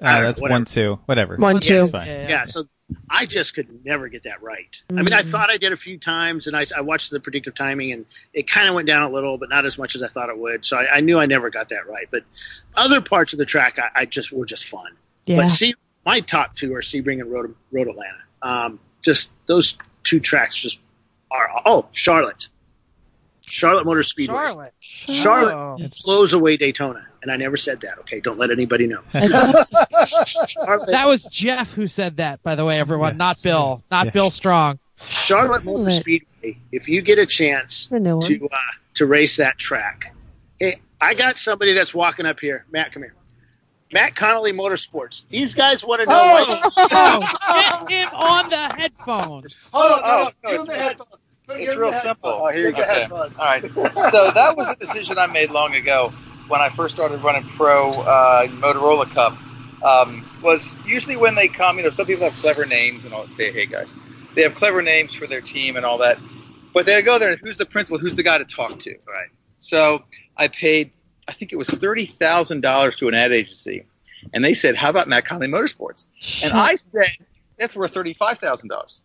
Uh, that's Whatever. one two, whatever. One Yeah, two. It's fine. Yeah, Yeah. So I just could never get that right. I mean, I Mm. thought I did a few times, and I, I watched the predictive timing, and it kind of went down a little, but not as much as I thought it would. So I, I knew I never got that right. But other parts of the track, I, I just were just fun. Yeah. But see, my top two are Sebring and Road, Road Atlanta. Um, just those two tracks just are. Oh, Charlotte, Charlotte Motor Speedway. Charlotte. Charlotte Oh. blows away Daytona, and I never said that. Okay, don't let anybody know. That was Jeff who said that, by the way, everyone, Yes. not Bill, not Yes. Bill Strong. Charlotte Motor Charlotte. Speedway if you get a chance I to uh, to race that track. Hey, I got somebody that's walking up here. Matt, come here. Matt Connolly Motorsports. These guys want to know. why- Oh, get him on the headphones. Hold on, Oh, hold on. no, Give him the it's- headphones. It's real simple. Oh, here you go. the headphones. All right. So that was a decision I made long ago when I first started running pro uh, Motorola Cup. Um, was usually when they come, you know, some people have clever names and all. Say, hey guys, they have clever names for their team and all that. But they go there and who's the principal? Who's the guy to talk to? Right. So I paid, I think it was thirty thousand dollars to an ad agency, and they said, "How about Matt Conley Motorsports?" And I said, "That's worth thirty-five thousand dollars."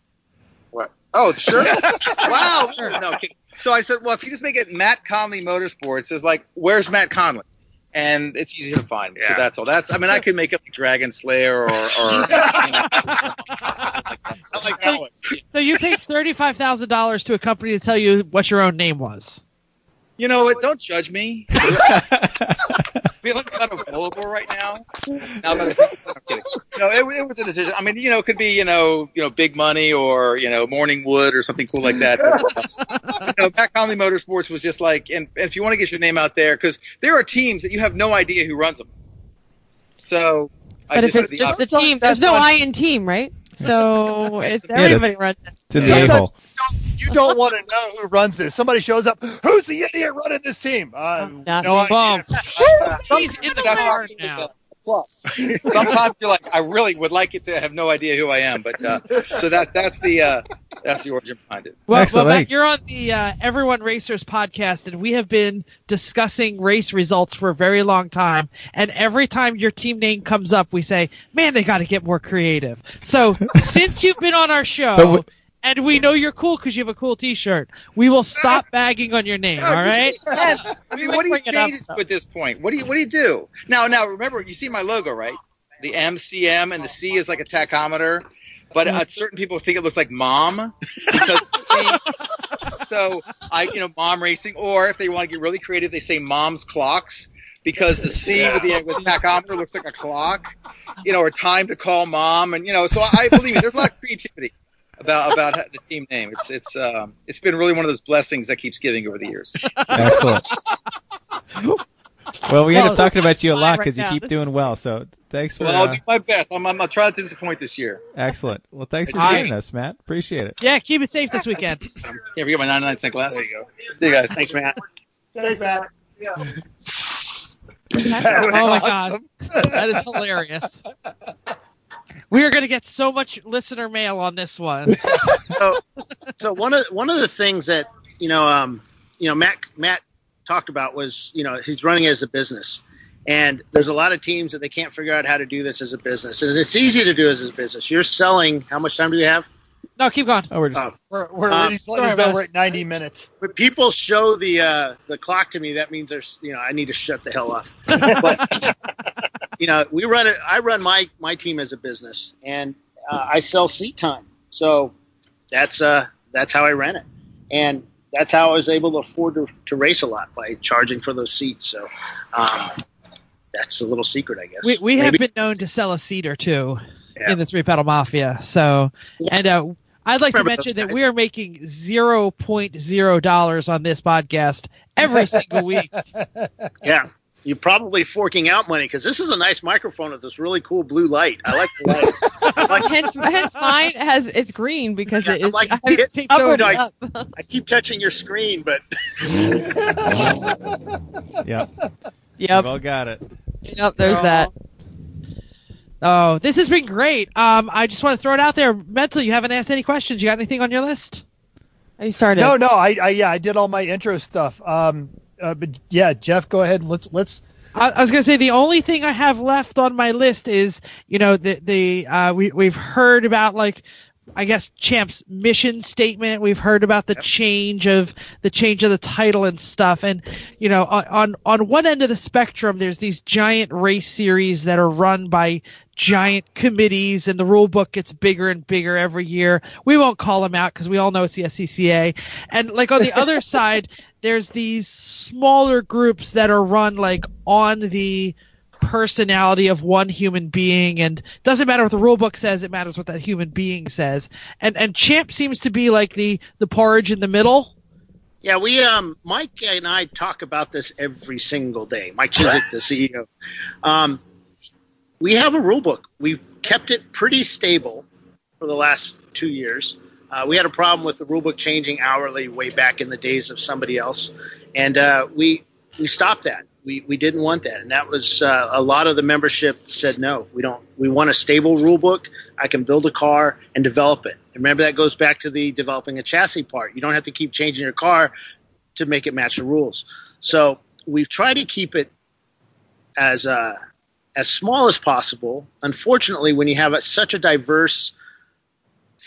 What? Oh, sure. wow. No, okay. So I said, well, if you just make it Matt Conley Motorsports, it's like, where's Matt Conley? And it's easy to find. Yeah. So that's all. That's. I mean, I could make it like Dragon Slayer or, or you know, I like that one. So you paid thirty-five thousand dollars to a company to tell you what your own name was. You know what? Don't judge me. feeling kind of vulnerable right now. Now that I think, I'm kidding. No, it, it was a decision. I mean, you know, it could be you know, you know, big money or you know, Morning Wood or something cool like that. you know, Matt Conley Motorsports was just like, and, and if you want to get your name out there, because there are teams that you have no idea who runs them. So, I But if just it's had just the option. team, there's no I in team, right? So it's Yeah, it is. everybody runs it. It's in the Sometimes a-hole. You don't want to know who runs this. Somebody shows up. Who's the idiot running this team? Uh, no me. idea. He's in the That's car now. Plus, sometimes you're like, I really would like it to have no idea who I am, but uh, so that that's the uh, that's the origin behind it. Well, Excellent. well Matt, you're on the uh, Everyone Racers podcast, and we have been discussing race results for a very long time. And every time your team name comes up, we say, "Man, they got to get more creative." So, since you've been on our show, But w- and we know you're cool because you have a cool T-shirt, we will stop bagging on your name. All right? I mean, what do you Bring it up, change it though. to at this point? What do you what do you do now? Now remember, you see my logo, right? The MCM and the C is like a tachometer, but uh, certain people think it looks like mom because C. So I, you know, mom racing, or if they want to get really creative, they say mom's clocks because the C with the with the tachometer looks like a clock, you know, or time to call mom, and you know. So I believe me, there's a lot of creativity about about the team name. It's it's um it's been really one of those blessings that keeps giving over the years. Excellent. Well, we end Well, up talking about you a lot right because you keep doing well. So thanks for Well, I'll uh, do my best. I'm, I'm, I'll try not to disappoint this year. excellent. Well, thanks for Hi. joining us, Matt. Appreciate it. Yeah, keep it safe this weekend. Here we go, my 99 cent glasses. There you go. See you guys. Thanks, Matt. Thanks, Matt. Oh my god, that is hilarious. We are going to get so much listener mail on this one. so, so one of one of the things that you know, um, you know, Matt Matt talked about was you know he's running it as a business, and there's a lot of teams that they can't figure out how to do this as a business, and it's easy to do as a business. You're selling. How much time do we have? No, keep going. Oh, we're just Oh. We're, we're Um, sorry, letting us know Russ. we're at 90 minutes. When people show the uh, the clock to me, that means there's you know I need to shut the hell up. but you know, we run it. I run my my team as a business, and uh, I sell seat time. So that's uh that's how I ran it, and that's how I was able to afford to, to race a lot by charging for those seats. So um, that's a little secret, I guess. We, we have been known to sell a seat or two Yeah. in the three pedal mafia. So, and uh, I'd like to mention that we are making zero point zero dollars on this podcast every single week. yeah. You're probably forking out money because this is a nice microphone with this really cool blue light. I like the light. I like hence, hence mine has it's green because it I'm like, I it- have oh, it I- up. I keep touching your screen, but yeah. Yep, We've all got it. yep. There's that. Oh, this has been great. Um, I just want to throw it out there. Mental, you haven't asked any questions. You got anything on your list? I started. No, no, I, I, yeah, I did all my intro stuff. Um, uh, but yeah, Jeff, go ahead. and Let's, let's. I, I was going to say the only thing I have left on my list is, you know, the the uh, we we've heard about like, I guess Champ's mission statement. We've heard about the change of the change of the title and stuff. And you know, on on on one end of the spectrum, there's these giant race series that are run by giant committees, and the rule book gets bigger and bigger every year. We won't call them out because we all know it's the SCCA. And like on the other side, there's these smaller groups that are run like on the personality of one human being, and doesn't matter what the rule book says; it matters what that human being says. And and Champ seems to be like the the porridge in the middle. Yeah, we um Mike and I talk about this every single day. Mike Chisek, the CEO. Um, we have a rule book. We've kept it pretty stable for the last two years. Uh, we had a problem with the rule book changing hourly way back in the days of somebody else, and uh, we we stopped that. We we didn't want that, and that was uh, a lot of the membership said no. We don't. We want a stable rule book. I can build a car and develop it. And remember that goes back to the developing a chassis part. You don't have to keep changing your car to make it match the rules. So we've tried to keep it as uh, as small as possible. Unfortunately, when you have a, such a diverse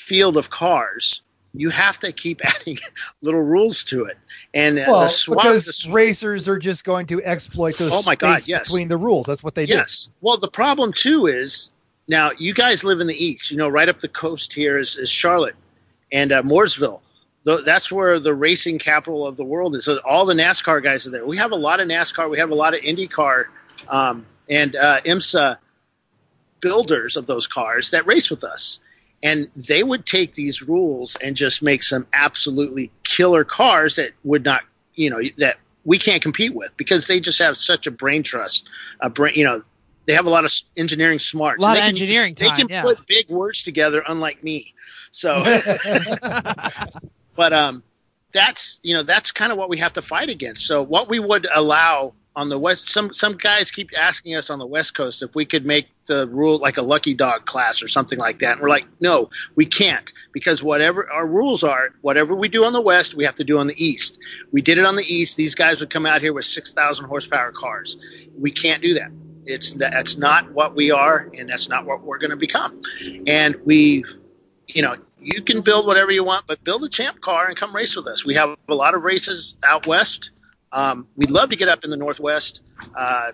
field of cars, you have to keep adding little rules to it. And uh, Well, the swap, because the sw- racers are just going to exploit those Oh my God, yes. between the rules. That's what they do. Yes. Well, the problem too is now you guys live in the east. You know, right up the coast here is, is Charlotte and uh, Mooresville. Tho- That's where the racing capital of the world is. So all the NASCAR guys are there. We have a lot of NASCAR. We have a lot of IndyCar um, and uh, IMSA builders of those cars that race with us. And they would take these rules and just make some absolutely killer cars that would not, you know, that we can't compete with because they just have such a brain trust. A brain, you know, they have a lot of engineering smarts. A lot They of can- engineering They can yeah. put big words together, unlike me. So, but um, that's you know that's kind of what we have to fight against. So what we would allow on the west, some some guys keep asking us on the west coast if we could make the rule like a lucky dog class or something like that, and we're like, no, we can't because whatever our rules are, whatever we do on the west, we have to do on the east. We did it on the east. These guys would come out here with six thousand horsepower cars. We can't do that. It's that's not what we are, and that's not what we're going to become. And we you know, you can build whatever you want, but build a champ car and come race with us. We have a lot of races out west. Um, we'd love to get up in the northwest, uh,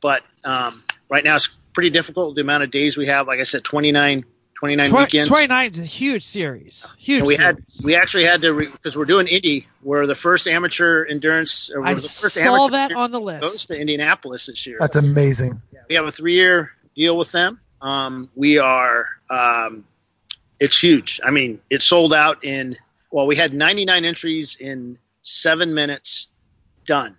but um, right now it's pretty difficult. The amount of days we have, like I said, 29, 29 weekends. 29 is a huge series. Huge. And we had we actually had to because we're doing Indy. We're the first amateur endurance. Or we're I the first saw amateur that on the goes list. to Indianapolis this year. That's amazing. We have a three year deal with them. Um, we are, um, it's huge. I mean, it sold out in, well, we had 99 entries in seven minutes done.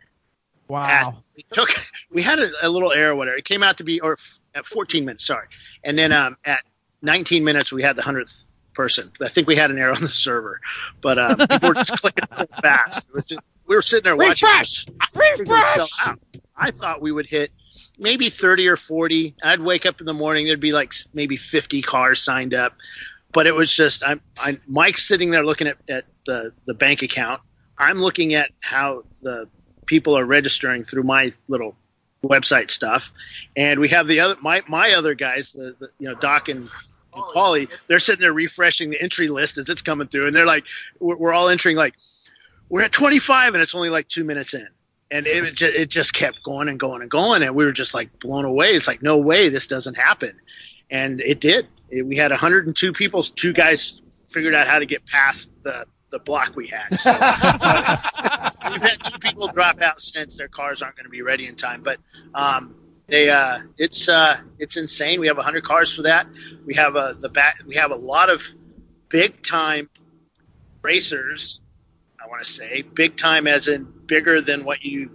Wow. We took, we had a, a little error, whatever. It came out to be, or f- at 14 minutes, sorry. And then um, at 19 minutes, we had the 100th person. I think we had an error on the server, but um, people were just clicking so fast. It was just, we were sitting there watching. Refresh! We're gonna sell Refresh! out. I thought we would hit maybe 30 or 40. I'd wake up in the morning, there'd be like maybe 50 cars signed up. But it was just, I'm, I'm Mike's sitting there looking at, at the, the bank account. I'm looking at how the people are registering through my little website stuff. And we have the other, my, my other guys, the, the you know, Doc and, and oh, Paulie, they're sitting there refreshing the entry list as it's coming through. And they're like, we're, we're all entering like, we're at 25 and it's only like two minutes in. And it just, it just kept going and going and going. And we were just like blown away. It's like no way this doesn't happen. And it did. It, we had 102 people two guys figured out how to get past the the block we had. So, we've had two people drop out since their cars aren't going to be ready in time but um they uh it's uh it's insane. We have 100 cars for that. We have a the back we have a lot of big time racers I want to say big time as in bigger than what you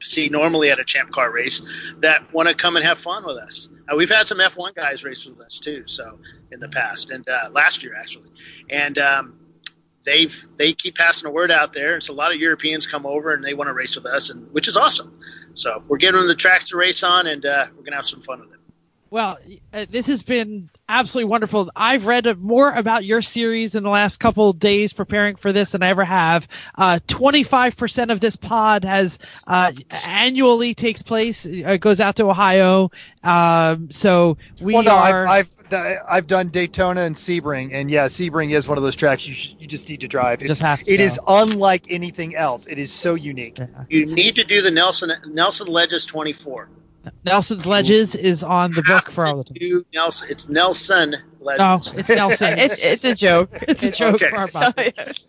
see normally at a champ car race that want to come and have fun with us. Uh, we've had some F1 guys race with us too, so in the past and uh, last year actually, and um, they've they keep passing the word out there. And so a lot of Europeans come over and they want to race with us, and which is awesome. So we're giving them the tracks to race on, and uh, we're gonna have some fun with it. Well, uh, this has been absolutely wonderful. I've read more about your series in the last couple of days preparing for this than I ever have. Uh, 25% of this pod has uh, annually takes place. It goes out to Ohio. Um, so we well, no, are. I've, I've I've done Daytona and Sebring, and yeah, Sebring is one of those tracks you sh- you just need to drive. It's, Just have to It go. is unlike anything else. It is so unique. You need to do the Nelson Nelson Ledges 24. Nelson's Ledges is on the book for all the time. Nelson, it's Nelson No, Ledges. it's Nelson. it's it's a joke. It's a joke Okay. for our So, podcast.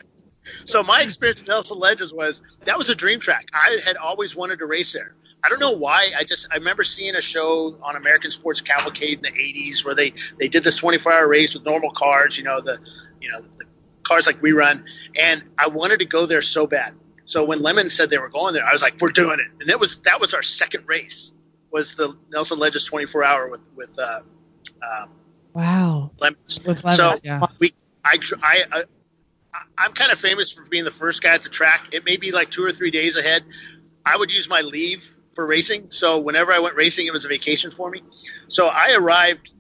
So my experience at Nelson Ledges was that was a dream track. I had always wanted to race there. I don't know why. I just I remember seeing a show on American Sports Cavalcade in the '80s where they they did this 24 hour race with normal cars. You know the you know the cars like we run, and I wanted to go there so bad. So when Lemon said they were going there, I was like, "We're doing it!" And it was that was our second race was the Nelson Ledges 24 hour with with uh, um, Wow. Lemons. With lemons, so yeah. we I I. I I'm kind of famous for being the first guy at the track. It may be like two or three days ahead. I would use my leave for racing. So whenever I went racing, it was a vacation for me. So I arrived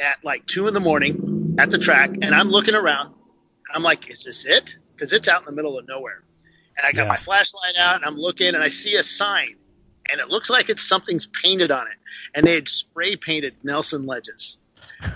at like two in the morning at the track, and I'm looking around. I'm like, is this it? Because it's out in the middle of nowhere. And I got Yeah. my flashlight out, and I'm looking, and I see a sign, and it looks like it's something's painted on it, and they had spray painted Nelson Ledges.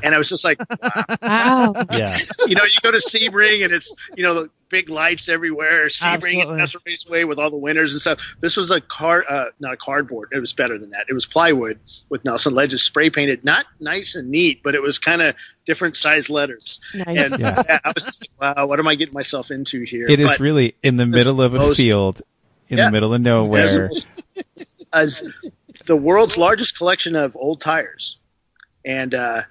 And I was just like, wow. Wow. Yeah. you know, you go to Sebring and it's, you know, the big lights everywhere. Sebring Absolutely. and National Raceway with all the winners and stuff. This was a car, uh, not a cardboard. It was better than that. It was plywood with Nelson Ledges spray painted, not nice and neat, but it was kind of different size letters. Nice. And Yeah. yeah, I was just like, wow, what am I getting myself into here? It is But really in the middle of a most- field, in Yeah. the middle of nowhere. as the world's largest collection of old tires and uh,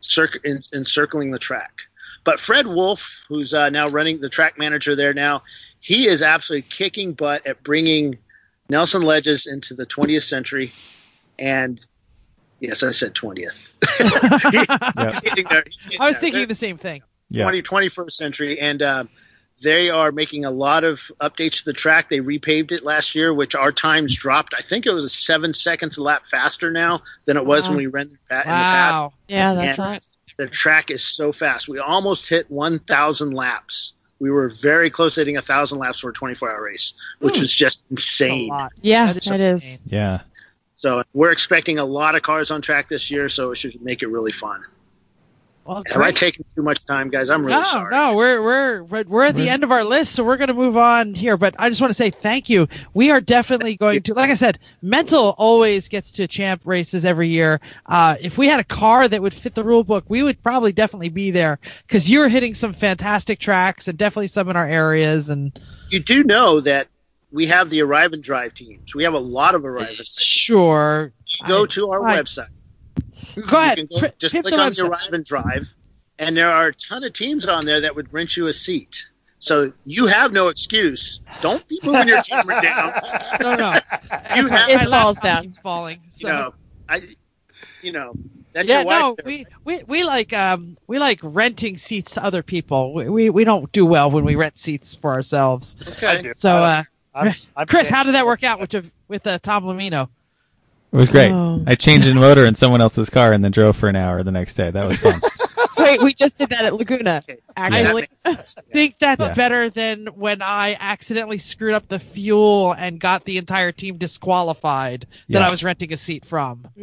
circ- en- encircling the track. But Fred Wolf, who's uh, now running the track manager there now, he is absolutely kicking butt at bringing Nelson Ledges into the 20th century. And yes, I said 20th. Yep. He's getting there. He's getting I was there. thinking the same thing. Yeah. 20, 21st century, and um, they are making a lot of updates to the track. They repaved it last year, which our times dropped. I think it was seven seconds a lap faster now than it was Wow. when we ran in the pa- in the past. Wow. Yeah, that's And- right. The track is so fast. We almost hit 1,000 laps. We were very close to hitting 1,000 laps for a 24 hour race, which hmm. Ooh. was just insane. Yeah, That is that is. Yeah. So we're expecting a lot of cars on track this year, so it should make it really fun. Well, Have I great. taken too much time, guys? I'm really no, sorry. no, we're we're we're we're at the end of our list, so we're going to move on here. But I just want to say thank you. We are definitely going to, like I said, Mental always gets to champ races every year. Uh, if we had a car that would fit the rule book, we would probably definitely be there because you're hitting some fantastic tracks and definitely some in our areas. And You do know that we have the arrive and drive teams. We have a lot of arrive and drive. sure, go I- to our I- website. Go ahead. Go- Pri- just tip click the on the website. arrive and drive, and there are a ton of teams on there that would rent you a seat. So you have no excuse. Don't be moving your camera down. No, no, You have, It my falls laptop down. falling. So. you know, I, you know, that's yeah, no, we, we we like um we like renting seats to other people. We we, we don't do well when we rent seats for ourselves. Okay. So, uh, I'm- I'm Chris, saying- how did that work out with with uh, Tom Lamino? It was great. Oh. I changed the motor in someone else's car and then drove for an hour the next day. That was fun. Wait, we just did that at Laguna. Actually, That. I think that's Yeah. better than when I accidentally screwed up the fuel and got the entire team disqualified that Yeah. I was renting a seat from.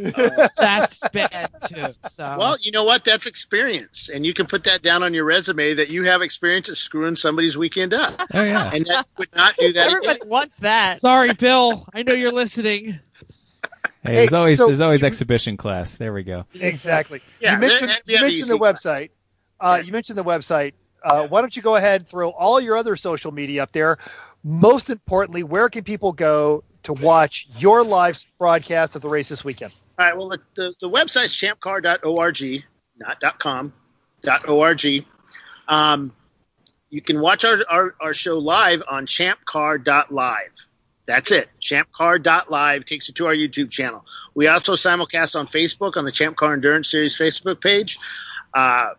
that's bad too. So Well, you know what? That's experience, and you can put that down on your resume that you have experience at screwing somebody's weekend up, Oh yeah. and that would not do that. everybody again. wants that. sorry, Bill. I know you're listening. Hey, there's always so- there's always exhibition class. There we go. Exactly. Yeah, you mentioned, you mentioned the website. Uh, you mentioned the website. Uh, why don't you go ahead and throw all your other social media up there? Most importantly, where can people go to watch your live broadcast of the race this weekend? All right. Well, the, the, the website's champcar.org, not .com, .org. Um, you can watch our, our, our show live on champcar.live. That's it. Champcar.live takes you to our YouTube channel. We also simulcast on Facebook on the Champ Car Endurance Series Facebook page. Uh,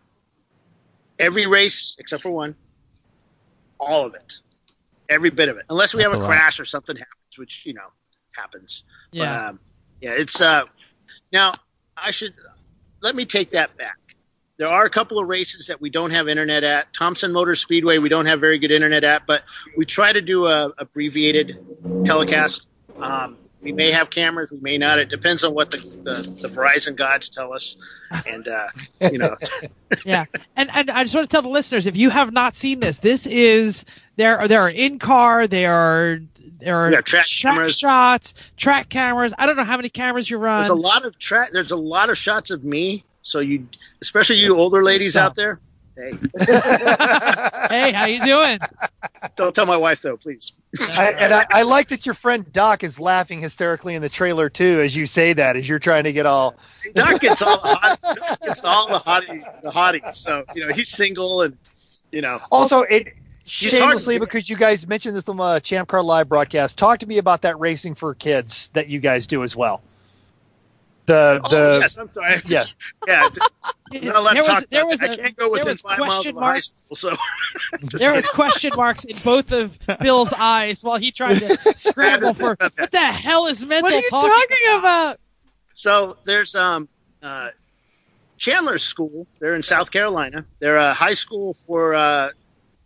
every race except for one, all of it, every bit of it, unless we That's have a, a crash or something happens, which you know happens. Yeah. But, um, yeah, it's uh now I should let me take that back. There are a couple of races that we don't have internet at. Thompson Motor Speedway, we don't have very good internet at, but we try to do a abbreviated telecast. Um, we may have cameras, we may not. It depends on what the, the, the Verizon gods tell us. And uh, you know, yeah, and and I just want to tell the listeners if you have not seen this, this is there. are- There are in car, there are there are Yeah, track track cameras. shots, track cameras. I don't know how many cameras you run. there's a lot of track. There's a lot of shots of me. So you, especially you older ladies out there. Hey, hey, how you doing? Don't tell my wife though, please. I, and I, I like that your friend Doc is laughing hysterically in the trailer too, as you say that, as you're trying to get all. Doc gets all the hot, Doc gets all the hottie, the hotties. So you know he's single and you know. Also, it He's hard to shamelessly because you guys mentioned this on the Champ Car Live broadcast. Talk to me about that racing for kids that you guys do as well. The Oh, the yes, I'm sorry. yeah. yeah. Not there was there was that. Can't go there within was five miles question of a high marks school. So there was question marks in both of Bill's eyes while he tried to scramble for what the hell is mental What are you talking, talking about? So there's um uh Chandler School. They're in South Carolina. They're a high school for uh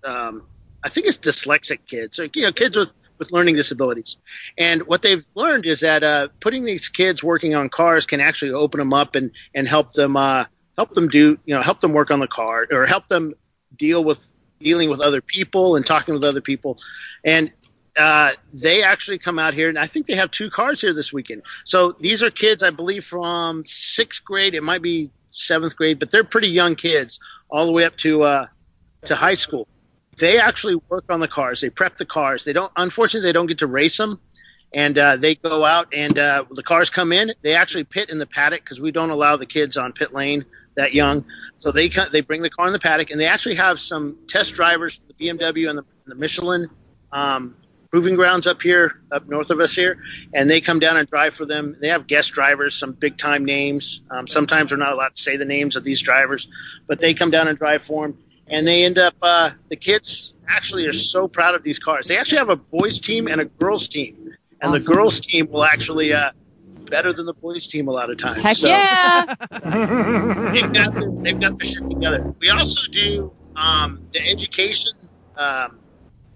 um I think it's dyslexic kids, or you know, kids with with learning disabilities. And what they've learned is that uh putting these kids working on cars can actually open them up and and help them uh help them do, you know, help them work on the car or help them deal with dealing with other people and talking with other people. And uh, they actually come out here, and I think they have two cars here this weekend. So these are kids, I believe, from sixth grade. It might be seventh grade, but they're pretty young kids, all the way up to uh, to high school. They actually work on the cars. They prep the cars. They don't. Unfortunately, they don't get to race them, and uh, they go out and uh, the cars come in. They actually pit in the paddock because we don't allow the kids on pit lane that young. So they they bring the car in the paddock, and they actually have some test drivers for the BMW and the, and the Michelin um, proving grounds up here, up north of us here, and they come down and drive for them. They have guest drivers, some big time names. Um, sometimes they're not allowed to say the names of these drivers, but they come down and drive for them. And they end up, uh, the kids actually are so proud of these cars. They actually have a boys team and a girls team, and the girls team will actually uh, better than the boys team a lot of times. Heck So- yeah! they've got their, they've got their shit together. We also do um, the education, um,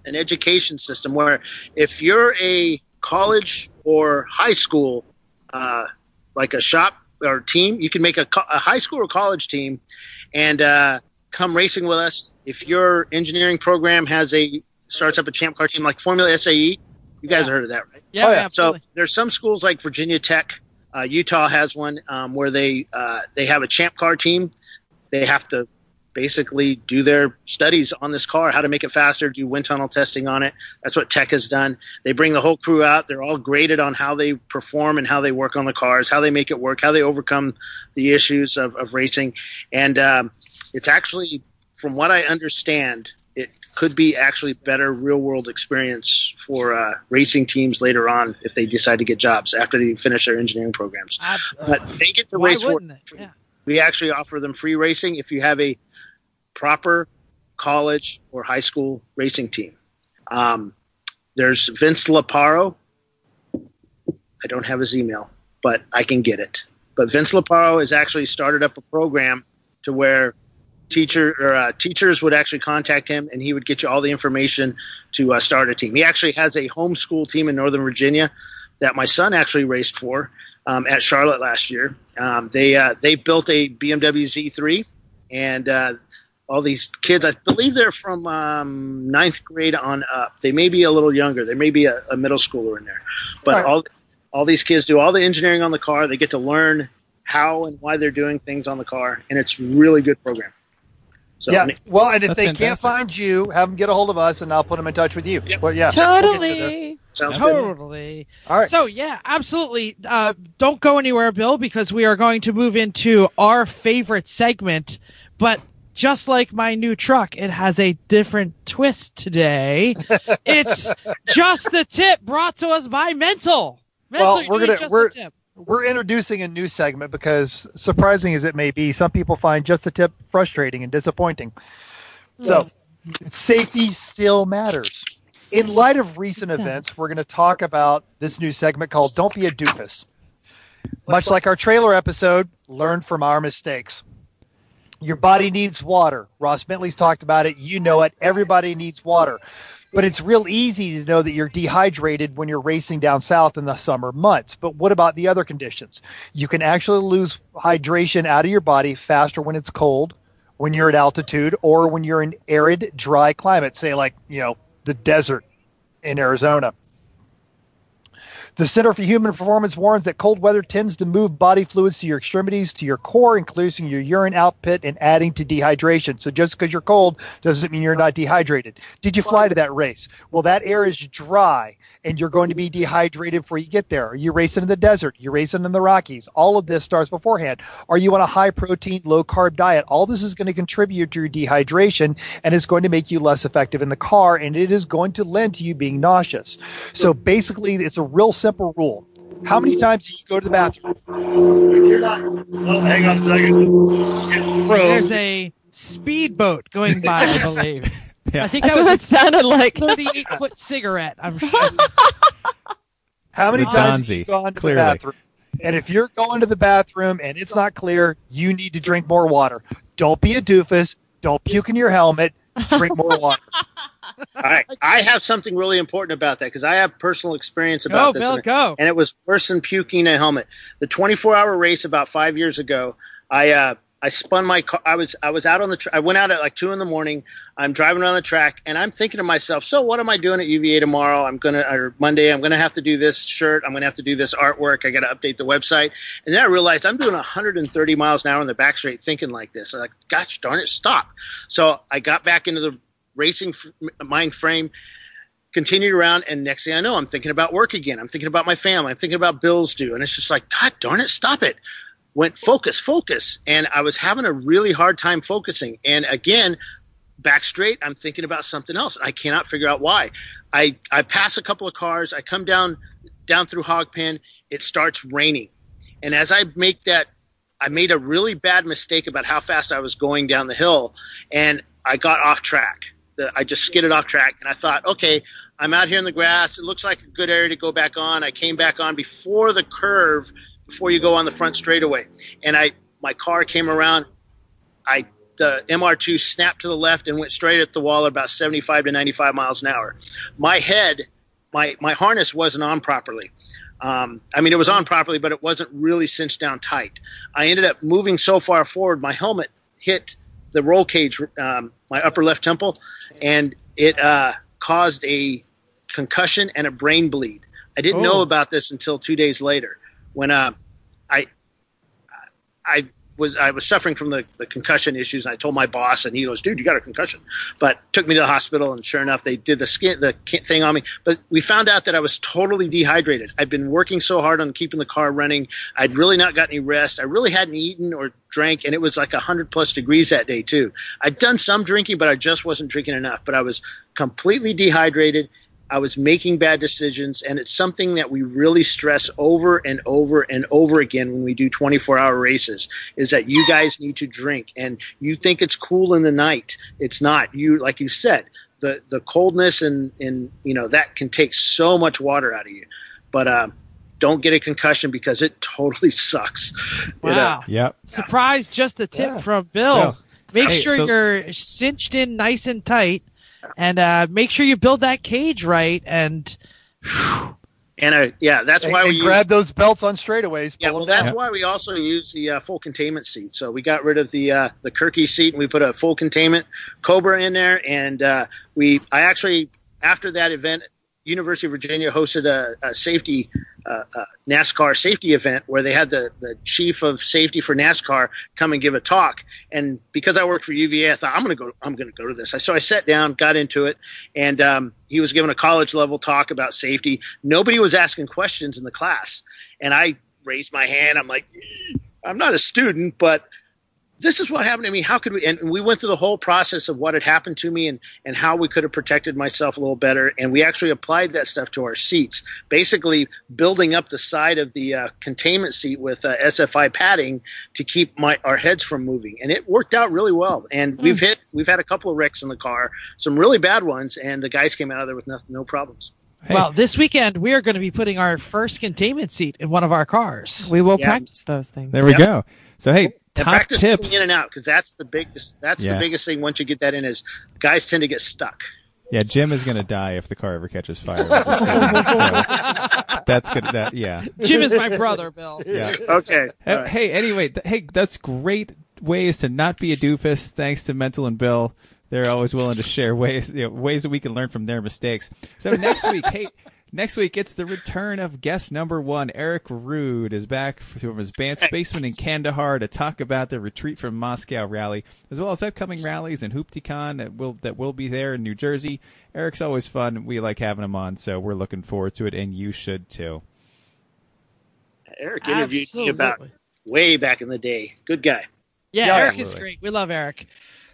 an education system where if you're a college or high school, uh, like a shop or team, you can make a, co- a high school or college team and uh, come racing with us. If your engineering program has a starts up a champ car team like Formula SAE, you guys have heard of that, right? Yeah, Oh, yeah. So there's some schools like Virginia Tech, uh, Utah has one um, where they uh, they have a champ car team. They have to basically do their studies on this car, how to make it faster, do wind tunnel testing on it. That's what Tech has done. They bring the whole crew out. They're all graded on how they perform and how they work on the cars, how they make it work, how they overcome the issues of, of racing. And um, it's actually, from what I understand, it could be actually better real world experience for uh, racing teams later on if they decide to get jobs after they finish their engineering programs. Ab- But they get to race for? Yeah. we actually offer them free racing if you have a proper college or high school racing team. Um, there's Vince Laparo. I don't have his email, but I can get it. But Vince Laparo has actually started up a program to where teacher or uh, teachers would actually contact him, and he would get you all the information to uh, start a team. He actually has a homeschool team in Northern Virginia that my son actually raced for um, at Charlotte last year. Um, they uh, they built a BMW Z3, and uh, all these kids, I believe they're from um, ninth grade on up. They may be a little younger. There may be a, a middle schooler in there, but Right. all all these kids do all the engineering on the car. They get to learn how and why they're doing things on the car, and it's really good program. So yeah. Well, and if That's they can't find you, have them get a hold of us, and I'll put them in touch with you. Yep. Well, yeah. we'll get totally. good. Totally. All right. So yeah, absolutely. Uh, don't go anywhere, Bill, because we are going to move into our favorite segment. But just like my new truck, it has a different twist today. it's just the tip brought to us by Mental. Mental, Well, you're we're doing gonna- just we're- the tip. We're introducing a new segment because, surprising as it may be, some people find just the tip frustrating and disappointing. Hmm. So, safety still matters. In light of recent events, we're going to talk about this new segment called Don't Be a Doofus. Much like our trailer episode, learn from our mistakes. Your body needs water. Ross Bentley's talked about it. You know it. Everybody needs water. But it's real easy to know that you're dehydrated when you're racing down south in the summer months. But what about the other conditions? You can actually lose hydration out of your body faster when it's cold, when you're at altitude, or when you're in arid, dry climate, say like, you know, the desert in Arizona. The Center for Human Performance warns that cold weather tends to move body fluids to your extremities, to your core, increasing your urine output and adding to dehydration. So just because you're cold doesn't mean you're not dehydrated. Did you fly to that race? Well, that air is dry and you're going to be dehydrated before you get there. Are you racing in the desert? You're racing in the Rockies. All of this starts beforehand. Are you on a high protein, low carb diet? All this is going to contribute to your dehydration and it's going to make you less effective in the car and it is going to lend to you being nauseous. So basically, it's a real simple rule. How many times do you go to the bathroom? If you're not, oh, hang on a second. There's a speedboat going by, I believe. Yeah. I think That's that what it sounded like. 38 foot cigarette. I'm sure. How many The times have Donzi, you gone to clearly. the bathroom? And if you're going to the bathroom and it's not clear, you need to drink more water. Don't be a doofus. Don't puke in your helmet. Drink more water. All right, I have something really important about that because I have personal experience Go, about this, Bill, and, go. and it was worse than puking in a helmet. The 24-hour race about five years ago, I uh, I spun my car. I was I was out on the. Tra- I went out at like two in the morning. I'm driving around the track, and I'm thinking to myself, so what am I doing at UVA tomorrow? I'm gonna or Monday. I'm gonna have to do this shirt. I'm gonna have to do this artwork. I got to update the website. And then I realized I'm doing 130 miles an hour in the back straight, thinking like this. I'm like, gosh darn it, stop. So I got back into the racing f- mind frame continued around and next thing i know i'm thinking about work again i'm thinking about my family i'm thinking about bills due and it's just like god darn it stop it went focus focus. And i was having a really hard time focusing. And again back straight i'm thinking about something else. And i cannot figure out why. I i pass a couple of cars. I come down down through hog pen it starts raining. And as i make that i made a really bad mistake about how fast i was going down the hill. And i got off track. The, I just skidded off track, and I thought, okay, I'm out here in the grass. It looks like a good area to go back on. I came back on before the curve, before you go on the front straightaway, and I my car came around. I the MR2 snapped to the left and went straight at the wall at about 75 to 95 miles an hour. My head, my my harness wasn't on properly. Um, I mean, it was on properly, but it wasn't really cinched down tight. I ended up moving so far forward, my helmet hit the roll cage, um, my upper left temple, and it uh, caused a concussion and a brain bleed. I didn't know Oh. about this until two days later when uh, I I was I was suffering from the, the concussion issues. And I told my boss, and he goes, "Dude, you got a concussion." But took me to the hospital, and sure enough, they did the skin the thing on me. But we found out that I was totally dehydrated. I'd been working so hard on keeping the car running. I'd really not got any rest. I really hadn't eaten or drank, and it was like hundred plus degrees that day too. I'd done some drinking, but I just wasn't drinking enough. But I was completely dehydrated. I was making bad decisions, and it's something that we really stress over and over and over again when we do 24 hour races is that you guys need to drink. And you think it's cool in the night. It's not. You, like you said, the, the coldness and, and, you know, that can take so much water out of you. But, um, don't get a concussion because it totally sucks. It, uh, Wow. Yep. Surprise, just a tip Yeah. from Bill. So- make Hey, sure so- you're cinched in nice and tight, and uh, make sure you build that cage right. And and, uh, yeah, that's And, why we and use- grab those belts on straightaways. Yeah, well, down. that's why we also use the uh, full containment seat. So we got rid of the uh, the Kirkey seat and we put a full containment Cobra in there. And uh, we, I actually, after that event, University of Virginia hosted a, a safety uh, uh, NASCAR safety event where they had the the chief of safety for NASCAR come and give a talk. And because I worked for UVA, I thought I'm going to go. I'm going to go to this. So I sat down, got into it, and um, he was giving a college level talk about safety. Nobody was asking questions in the class, and I raised my hand. I'm like, I'm not a student, but this is what happened to me. How could we? And we went through the whole process of what had happened to me and, and how we could have protected myself a little better. And we actually applied that stuff to our seats, basically building up the side of the uh, containment seat with uh, SFI padding to keep my our heads from moving. And it worked out really well. And we've hit, we've had a couple of wrecks in the car, some really bad ones, and the guys came out of there with no, no problems. Hey. well, this weekend we are going to be putting our first containment seat in one of our cars. We will Yeah. practice those things. There we Yep. go. So hey, And top practice tips. in and out because that's the big that's Yeah. the biggest thing. Once you get that in, is guys tend to get stuck. Yeah, Jim is gonna die if the car ever catches fire. with this thing. so that's good. That yeah. Jim is my brother, Bill. Yeah. Okay. Hey, All right. hey, anyway, th- hey, that's great ways to not be a doofus. Thanks to Mental and Bill. They're always willing to share ways, you know, ways that we can learn from their mistakes. So next week, hey, Next week, it's the return of guest number one. Eric Rude is back from his band's basement in Kandahar to talk about the retreat from Moscow rally, as well as upcoming rallies and HooptyCon that will that will be there in New Jersey. Eric's always fun. We like having him on, so we're looking forward to it, and you should too. Eric interviewed me about way back in the day. Good guy. Yeah, Yeah, Eric is great. We love Eric.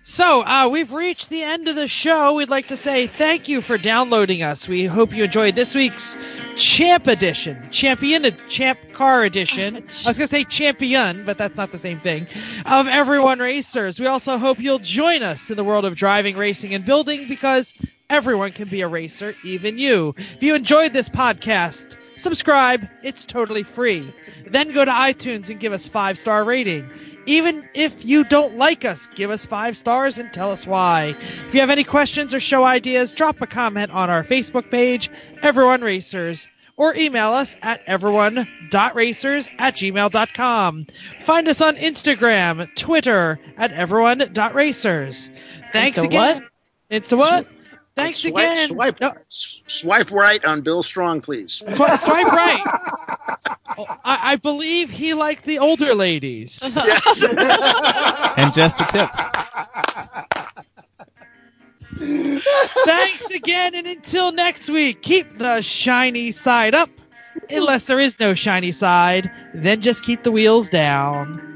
So uh, we've reached the end of the show. We'd like to say thank you for downloading us. We hope you enjoyed this week's Champ Edition, Champion, Champ Car Edition. I was gonna say Champion, but that's not the same thing. Of Everyone Racers. We also hope you'll join us in the world of driving, racing, and building because everyone can be a racer, even you. If you enjoyed this podcast, subscribe. It's totally free. Then go to iTunes and give us five star rating. Even if you don't like us, give us five stars and tell us why. If you have any questions or show ideas, drop a comment on our Facebook page, Everyone Racers, or email us at everyone.racers at gmail.com. Find us on Instagram, Twitter at everyone.racers. Thanks again. It's the what? Thanks swipe, again. Swipe, No, swipe right on Bill Strong, please. swipe, swipe right. Oh, I, I believe he liked the older ladies. Yes. And just a tip. Thanks again, and until next week, keep the shiny side up. Unless there is no shiny side, then just keep the wheels down.